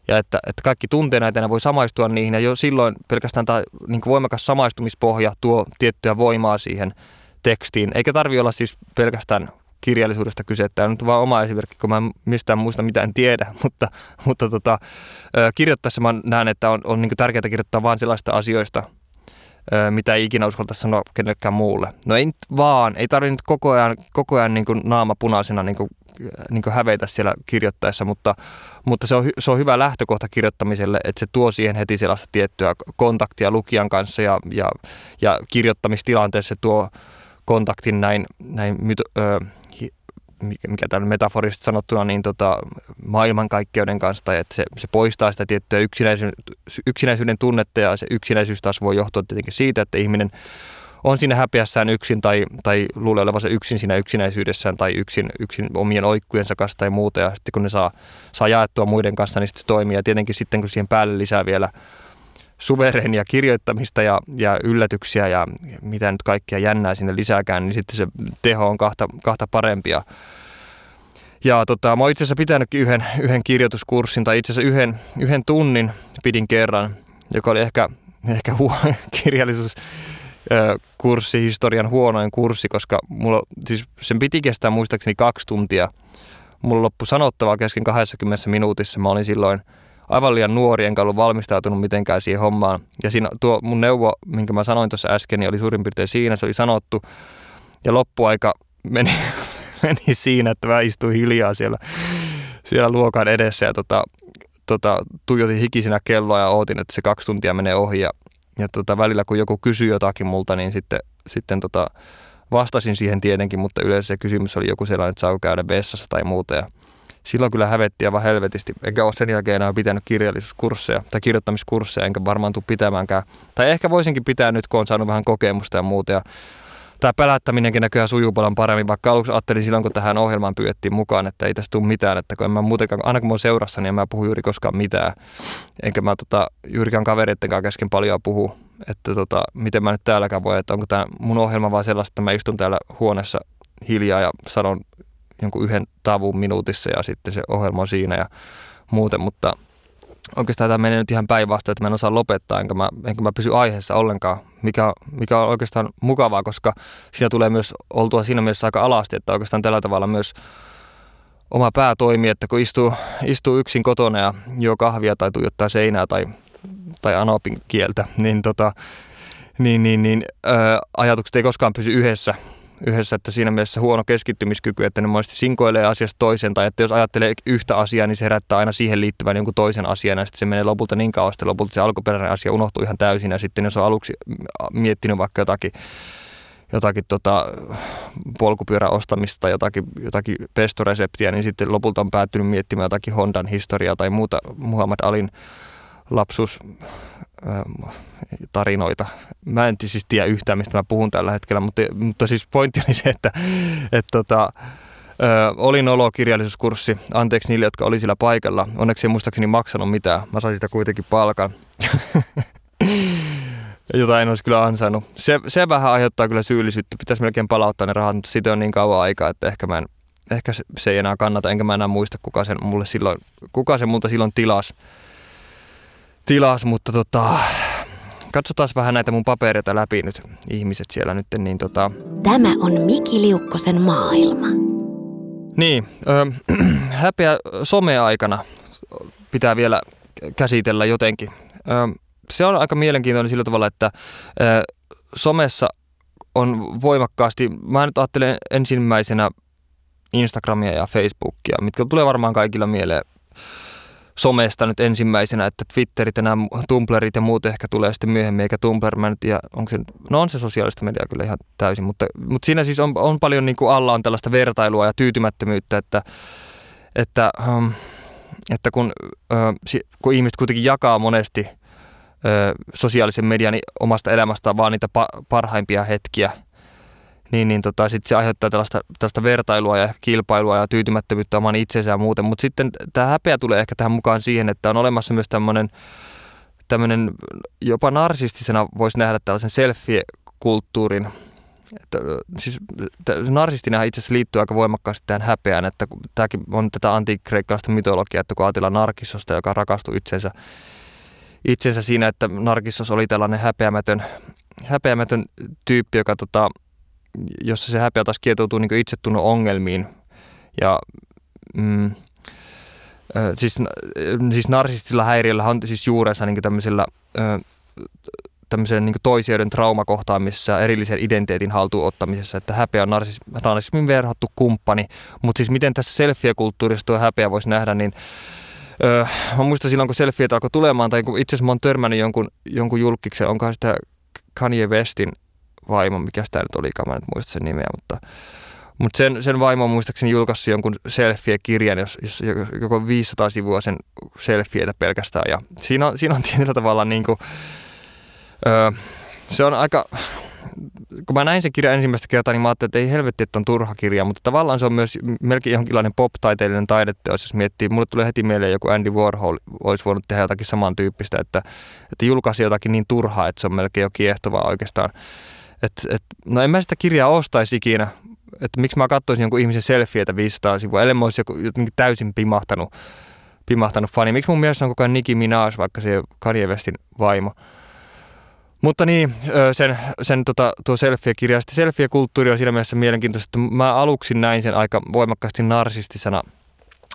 ja että, että kaikki tuntee näitä ja voi samaistua niihin ja jo silloin pelkästään tämä niin voimakas samaistumispohja tuo tiettyä voimaa siihen tekstiin. Eikä tarvi olla siis pelkästään kirjallisuudesta kyse. Tämä on nyt vaan oma esimerkki, kun mä mistään muista mitä en tiedä, mutta, mutta tota, kirjoittaessa mä näen, että on, on niin tärkeää kirjoittaa vain sellaista asioista, mitä ei ikinä uskalta sanoa kenellekään muulle. No ei vaan, ei tarvitse nyt koko ajan, koko ajan niin kuin naama punaisena niin kuin, niin kuin hävetä siellä kirjoittaessa, mutta, mutta se, on, se on hyvä lähtökohta kirjoittamiselle, että se tuo siihen heti sellaista tiettyä kontaktia lukijan kanssa ja, ja, ja kirjoittamistilanteessa se tuo kontaktin näin, näin myto, ö, mikä täällä metaforisesti sanottuna, niin tota, maailmankaikkeuden kanssa, tai että se, se poistaa sitä tiettyä yksinäisyyden, yksinäisyyden tunnetta, ja se yksinäisyys taas voi johtua tietenkin siitä, että ihminen on siinä häpeässään yksin tai, tai luulee olevansa yksin siinä yksinäisyydessään tai yksin, yksin omien oikkujensa kanssa tai muuta. Ja sitten kun ne saa, saa jaettua muiden kanssa, niin sitten se toimii. Ja tietenkin sitten kun siihen päälle lisää vielä suvereenia kirjoittamista ja, ja yllätyksiä ja mitä nyt kaikkia jännää sinne lisääkään, niin sitten se teho on kahta, kahta parempia. Ja tota, mä oon itse asiassa pitänytkin yhden, yhden kirjoituskurssin, tai itse asiassa yhden, yhden tunnin pidin kerran, joka oli ehkä, ehkä huo, kirjallisuus kurssi, historian huonoin kurssi, koska mulla, siis sen piti kestää muistaakseni kaksi tuntia. Mulla loppui sanottavaa kesken 20 minuutissa. Mä olin silloin aivan liian nuori, enkä ollut valmistautunut mitenkään siihen hommaan. Ja siinä tuo mun neuvo, minkä mä sanoin tuossa äsken, niin oli suurin piirtein siinä, se oli sanottu. Ja loppuaika meni, meni siinä, että mä istuin hiljaa siellä, siellä luokan edessä ja tota, tota, tuijotin hikisinä kelloa ja ootin, että se kaksi tuntia menee ohi. Ja, ja tota, välillä kun joku kysyi jotakin multa, niin sitten, sitten tota, vastasin siihen tietenkin, mutta yleensä se kysymys oli joku sellainen, että saako käydä vessassa tai muuta. Ja silloin kyllä hävetti aivan helvetisti. Enkä ole sen jälkeen enää pitänyt kirjallisuuskursseja tai kirjoittamiskursseja, enkä varmaan tule pitämäänkään. Tai ehkä voisinkin pitää nyt, kun on saanut vähän kokemusta ja muuta. Ja tämä pelättäminenkin näköjään sujuu paljon paremmin, vaikka aluksi ajattelin silloin, kun tähän ohjelmaan pyydettiin mukaan, että ei tästä tule mitään, että kun en mä muutenkaan, aina kun mä oon seurassa, niin en mä puhu juuri koskaan mitään. Enkä mä tota, juurikaan kavereiden kanssa kesken paljon puhu, että tota, miten mä nyt täälläkään voi, että onko tämä mun ohjelma vaan sellaista, että mä istun täällä huoneessa hiljaa ja sanon jonkun yhden tavun minuutissa ja sitten se ohjelma on siinä ja muuten, mutta oikeastaan tämä menee nyt ihan päinvastoin, että mä en osaa lopettaa, enkä mä, enkä mä pysy aiheessa ollenkaan, mikä, mikä on oikeastaan mukavaa, koska siinä tulee myös oltua siinä mielessä aika alasti, että oikeastaan tällä tavalla myös oma pää toimii, että kun istuu, istuu yksin kotona ja juo kahvia tai tuijottaa seinää tai, tai anopin kieltä, niin, tota, niin, niin, niin ö, ajatukset ei koskaan pysy yhdessä, yhdessä, että siinä mielessä huono keskittymiskyky, että ne monesti sinkoilee asiasta toisen, tai että jos ajattelee yhtä asiaa, niin se herättää aina siihen liittyvän jonkun toisen asian, ja sitten se menee lopulta niin kauan, että lopulta se alkuperäinen asia unohtuu ihan täysin, ja sitten jos on aluksi miettinyt vaikka jotakin, jotakin tota, polkupyörän ostamista jotakin, jotakin pestoreseptiä, niin sitten lopulta on päättynyt miettimään jotakin Hondan historiaa tai muuta Muhammad Alin lapsuus tarinoita. Mä en siis tiedä yhtään, mistä mä puhun tällä hetkellä, mutta, mutta siis pointti oli se, että, että tota, Ö, olin olo kirjallisuuskurssi. Anteeksi niille, jotka oli sillä paikalla. Onneksi ei muistaakseni maksanut mitään. Mä sain sitä kuitenkin palkan. Jota en olisi kyllä ansainnut. Se, se vähän aiheuttaa kyllä syyllisyyttä. Pitäisi melkein palauttaa ne rahat, mutta siitä on niin kauan aikaa, että ehkä, mä en, ehkä se ei enää kannata. Enkä mä enää muista, kuka sen, mulle silloin, kuka sen multa silloin tilasi tilas, mutta tota, katsotaan vähän näitä mun papereita läpi nyt, ihmiset siellä nyt. Niin tota... Tämä on Miki Liukkosen maailma. Niin, ö, häpeä someaikana pitää vielä käsitellä jotenkin. Ö, se on aika mielenkiintoinen sillä tavalla, että ö, somessa on voimakkaasti, mä nyt ajattelen ensimmäisenä Instagramia ja Facebookia, mitkä tulee varmaan kaikilla mieleen somesta nyt ensimmäisenä, että Twitterit ja nämä Tumblrit ja muut ehkä tulee sitten myöhemmin, eikä Tumblr, mä nyt, ja onko se, no on se sosiaalista mediaa kyllä ihan täysin, mutta, mutta siinä siis on, on paljon niin kuin alla on tällaista vertailua ja tyytymättömyyttä, että, että, um, että kun, uh, kun ihmiset kuitenkin jakaa monesti uh, sosiaalisen median omasta elämästä vaan niitä pa- parhaimpia hetkiä – niin, niin tota, sit se aiheuttaa tällaista, tällaista vertailua ja kilpailua ja tyytymättömyyttä oman itsensä ja muuten. Mutta sitten tämä häpeä tulee ehkä tähän mukaan siihen, että on olemassa myös tämmöinen tämmöinen jopa narsistisena voisi nähdä tällaisen selfie-kulttuurin. Että, siis narsistina itse asiassa liittyy aika voimakkaasti tähän häpeään, että tämäkin on tätä antiikkreikkalaista mytologiaa, että kun ajatellaan Narkissosta, joka rakastui itsensä, itsensä siinä, että Narkissos oli tällainen häpeämätön, häpeämätön tyyppi, joka tota, jossa se häpeä taas kietoutuu niin itsetunnon ongelmiin. Ja mm, siis, siis narsistisilla häiriöllä on siis juurensa niin tämmöisellä tämmöisen niin toisioiden traumakohtaamisessa erillisen identiteetin haltuun ottamisessa, että häpeä on narsismin verhottu kumppani. Mutta siis miten tässä selfie-kulttuurissa tuo häpeä voisi nähdä, niin öö, mä muistan silloin, kun selfieet alkoi tulemaan, tai kun itse asiassa mä oon törmännyt jonkun, jonkun julkiksen, onkohan sitä Kanye Westin vaimo, mikä sitä nyt olikaan, mä en muista sen nimeä, mutta mutta sen, sen vaimo muistaakseni julkaisi jonkun selfie-kirjan, jos, jos joko 500 sivua sen selfieitä pelkästään. Ja siinä on, siinä on tietyllä tavalla niin kuin, öö, se on aika, kun mä näin sen kirjan ensimmäistä kertaa, niin mä ajattelin, että ei helvetti, että on turha kirja, mutta tavallaan se on myös melkein jonkinlainen pop-taiteellinen taideteos, jos miettii. Mulle tulee heti mieleen joku Andy Warhol olisi voinut tehdä jotakin samantyyppistä, että, että julkaisi jotakin niin turhaa, että se on melkein jo kiehtovaa oikeastaan. Et, et, no en mä sitä kirjaa ostaisi ikinä, että miksi mä katsoisin jonkun ihmisen selfieitä 500 sivua, ellei mä olisi joku, jotenkin täysin pimahtanut, pimahtanut fani. Miksi mun mielestä on koko ajan Nicki Minaj, vaikka se Kanye Westin vaimo. Mutta niin, sen, sen tota, tuo selfie-kirja, sitten selfie-kulttuuri on siinä mielessä mielenkiintoista, että mä aluksi näin sen aika voimakkaasti narsistisena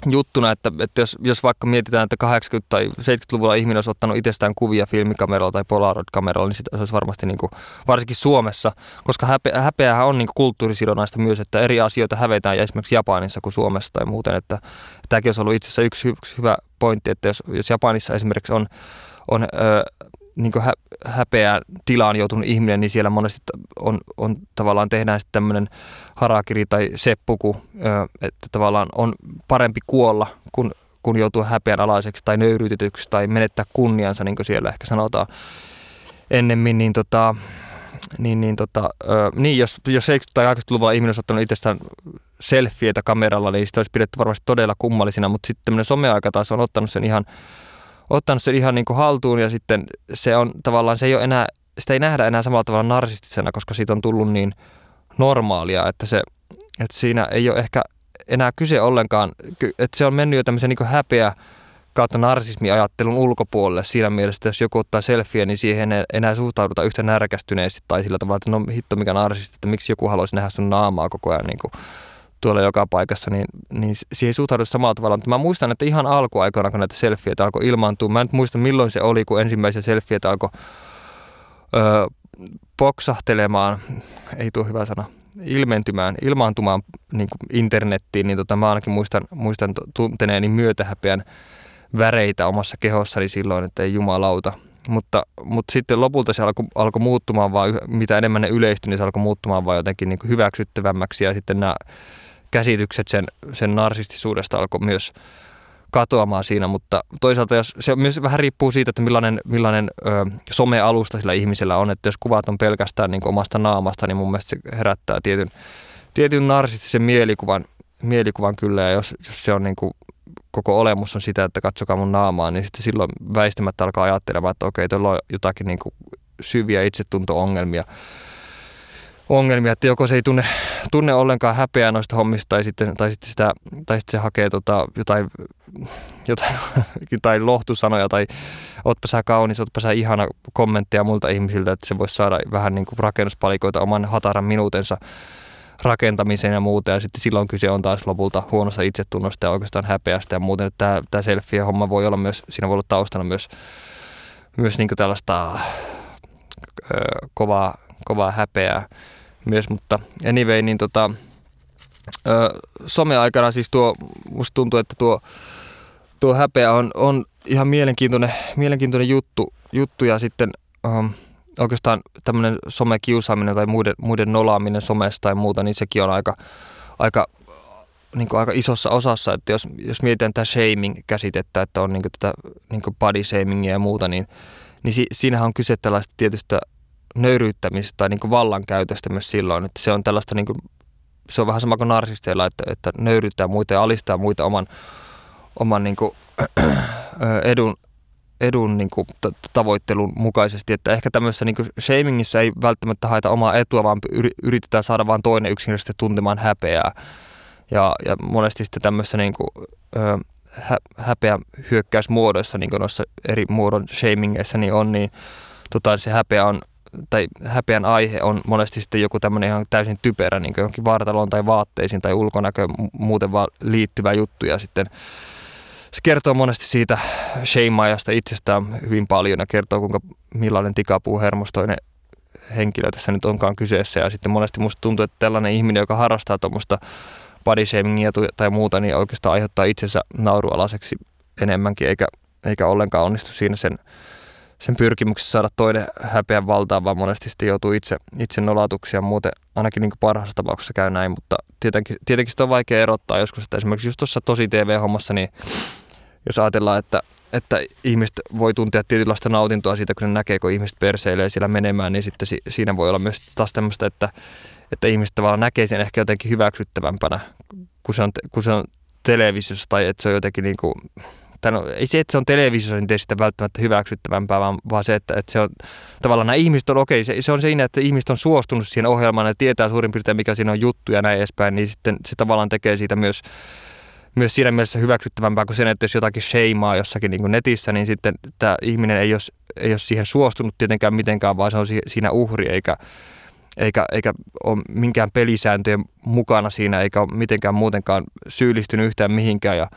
juttuna, että, että jos, jos vaikka mietitään, että 80- tai 70-luvulla ihminen olisi ottanut itsestään kuvia filmikameralla tai Polaroid-kameralla, niin se olisi varmasti niin kuin, varsinkin Suomessa, koska häpe, häpeähän on niin kuin kulttuurisidonnaista myös, että eri asioita hävetään ja esimerkiksi Japanissa kuin Suomessa tai muuten, että tämäkin olisi ollut itse asiassa yksi, yksi hyvä pointti, että jos, jos Japanissa esimerkiksi on, on ö, niin hä, häpeään tilaan joutunut ihminen, niin siellä monesti on, on tavallaan tehdään sitten tämmöinen harakiri tai seppuku, että tavallaan on parempi kuolla, kun, kun joutuu häpeän alaiseksi tai nöyryytetyksi tai menettää kunniansa, niin kuin siellä ehkä sanotaan ennemmin, niin tota, niin, niin, tota, ö, niin jos, jos 70- tai 80-luvulla ihminen olisi ottanut itsestään selfieitä kameralla, niin sitä olisi pidetty varmasti todella kummallisina, mutta sitten tämmöinen someaika taas on ottanut sen ihan ottanut sen ihan niin kuin haltuun ja sitten se on tavallaan, se ei ole enää, sitä ei nähdä enää samalla tavalla narsistisena, koska siitä on tullut niin normaalia, että, se, että siinä ei ole ehkä enää kyse ollenkaan, että se on mennyt jo tämmöisen niin häpeä kautta narsismiajattelun ulkopuolelle siinä mielessä, että jos joku ottaa selfie, niin siihen ei enää suhtauduta yhtä närkästyneesti tai sillä tavalla, että no hitto mikä narsisti, että miksi joku haluaisi nähdä sun naamaa koko ajan niin kuin tuolla joka paikassa, niin, niin siihen suhtaudu samalla tavalla. Mutta mä muistan, että ihan alkuaikoina, kun näitä selfieitä alkoi ilmaantua, mä en muista milloin se oli, kun ensimmäisiä selfieitä alkoi öö, poksahtelemaan, ei tuo hyvä sana, ilmentymään, ilmaantumaan niin kuin internettiin, niin tota, mä ainakin muistan, muistan tunteneeni myötähäpeän väreitä omassa kehossani silloin, että ei jumalauta. Mutta, mutta sitten lopulta se alkoi, alkoi muuttumaan vaan, mitä enemmän ne yleistyi, niin se alkoi muuttumaan vaan jotenkin niin kuin hyväksyttävämmäksi ja sitten nämä käsitykset sen, sen narsistisuudesta alkoi myös katoamaan siinä, mutta toisaalta jos, se myös vähän riippuu siitä, että millainen, millainen ö, somealusta sillä ihmisellä on, että jos kuvat on pelkästään niin omasta naamasta, niin mun mielestä se herättää tietyn, tietyn narsistisen mielikuvan, mielikuvan kyllä, ja jos, jos se on niin kuin, koko olemus on sitä, että katsokaa mun naamaa, niin sitten silloin väistämättä alkaa ajattelemaan, että okei, tuolla on jotakin niin kuin syviä itsetunto-ongelmia, ongelmia, että joko se ei tunne, tunne ollenkaan häpeää noista hommista tai sitten, tai sitten, sitä, tai sitten se hakee tota, jotain, jotain, jotain lohtusanoja tai ootpa sä kaunis, ootpa sä ihana kommentteja muilta ihmisiltä, että se voisi saada vähän niin kuin rakennuspalikoita oman hataran minuutensa rakentamiseen ja muuta. Ja sitten silloin kyse on taas lopulta huonosta itsetunnosta ja oikeastaan häpeästä ja muuten. Tämä, tämä selfie-homma voi olla myös, siinä voi olla taustana myös, myös niin tällaista ö, kovaa, kovaa häpeää myös, mutta anyway, niin tota, ö, some-aikana siis tuo, musta tuntuu, että tuo, tuo häpeä on, on ihan mielenkiintoinen, mielenkiintoinen juttu, juttu ja sitten um, oikeastaan tämmöinen somekiusaaminen tai muiden, muiden nolaaminen somesta tai muuta, niin sekin on aika, aika, niin aika isossa osassa, että jos, jos mietitään tätä shaming-käsitettä, että on niin tätä niin body shamingia ja muuta, niin, niin si, siinähän on kyse tällaista tietystä nöyryyttämistä tai niin kuin vallankäytöstä myös silloin, että se on tällaista niin kuin, se on vähän sama kuin narsisteilla, että, että nöyryyttää muita ja alistaa muita oman, oman niin kuin, edun, edun niin kuin, tavoittelun mukaisesti. Että ehkä tämmöisessä niin kuin shamingissa ei välttämättä haeta omaa etua, vaan yritetään saada vain toinen yksinkertaisesti tuntemaan häpeää. Ja, ja monesti sitten tämmöisessä niin kuin, hä, häpeä hyökkäysmuodoissa, niin kuin noissa eri muodon shamingeissa niin on, niin tota, se häpeä on tai häpeän aihe on monesti sitten joku tämmöinen ihan täysin typerä, niin johonkin vartaloon tai vaatteisiin tai ulkonäköön muuten vaan liittyvä juttu. Ja sitten se kertoo monesti siitä sheimaajasta itsestään hyvin paljon ja kertoo kuinka millainen tikapuuhermostoinen henkilö tässä nyt onkaan kyseessä. Ja sitten monesti musta tuntuu, että tällainen ihminen, joka harrastaa tuommoista body shamingia tai muuta, niin oikeastaan aiheuttaa itsensä naurualaiseksi enemmänkin eikä, eikä ollenkaan onnistu siinä sen sen pyrkimyksessä saada toinen häpeän valtaan, vaan monesti sitten joutuu itse, itse nolatuksi muuten ainakin niin parhaassa tapauksessa käy näin, mutta tietenkin, tietenkin sitä on vaikea erottaa joskus, että esimerkiksi just tuossa tosi TV-hommassa, niin jos ajatellaan, että, että ihmiset voi tuntea tietynlaista nautintoa siitä, kun ne näkee, kun ihmiset perseilee siellä menemään, niin sitten si, siinä voi olla myös taas tämmöistä, että, että ihmiset tavallaan näkee sen ehkä jotenkin hyväksyttävämpänä, kun se on, kun se on televisiossa tai että se on jotenkin niin kuin tai no, ei se, että se on televisiossa, niin sitä välttämättä hyväksyttävämpää, vaan, vaan se, että, että se on tavallaan nämä ihmiset on, okei, se, se on siinä, että ihmiset on suostunut siihen ohjelmaan ja tietää suurin piirtein, mikä siinä on juttu ja näin edespäin, niin sitten se tavallaan tekee siitä myös, myös siinä mielessä hyväksyttävämpää kuin sen, että jos jotakin sheimaa jossakin niin netissä, niin sitten tämä ihminen ei ole, ei ole siihen suostunut tietenkään mitenkään, vaan se on siinä uhri, eikä, eikä, eikä ole minkään pelisääntöjen mukana siinä, eikä ole mitenkään muutenkaan syyllistynyt yhtään mihinkään. Ja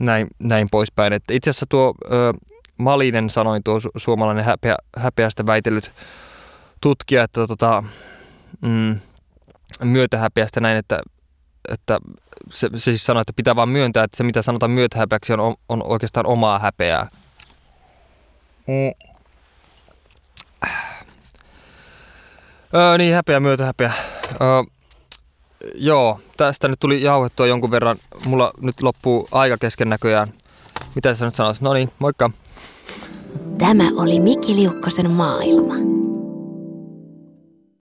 näin, näin poispäin. Että itse asiassa tuo ö, Malinen sanoi, tuo su- suomalainen häpeä, häpeästä väitellyt tutkija, että tota, mm, myötähäpeästä näin, että, että se, se siis sanoi, että pitää vaan myöntää, että se mitä sanotaan myötähäpeäksi on, on oikeastaan omaa häpeää. Mm. Öö, niin, häpeä, myötähäpeä. Öö, Joo, tästä nyt tuli jauhettua jonkun verran. Mulla nyt loppuu aika kesken näköjään. Mitä sä nyt sanoisit? No niin, moikka. Tämä oli Mikki Liukkosen maailma.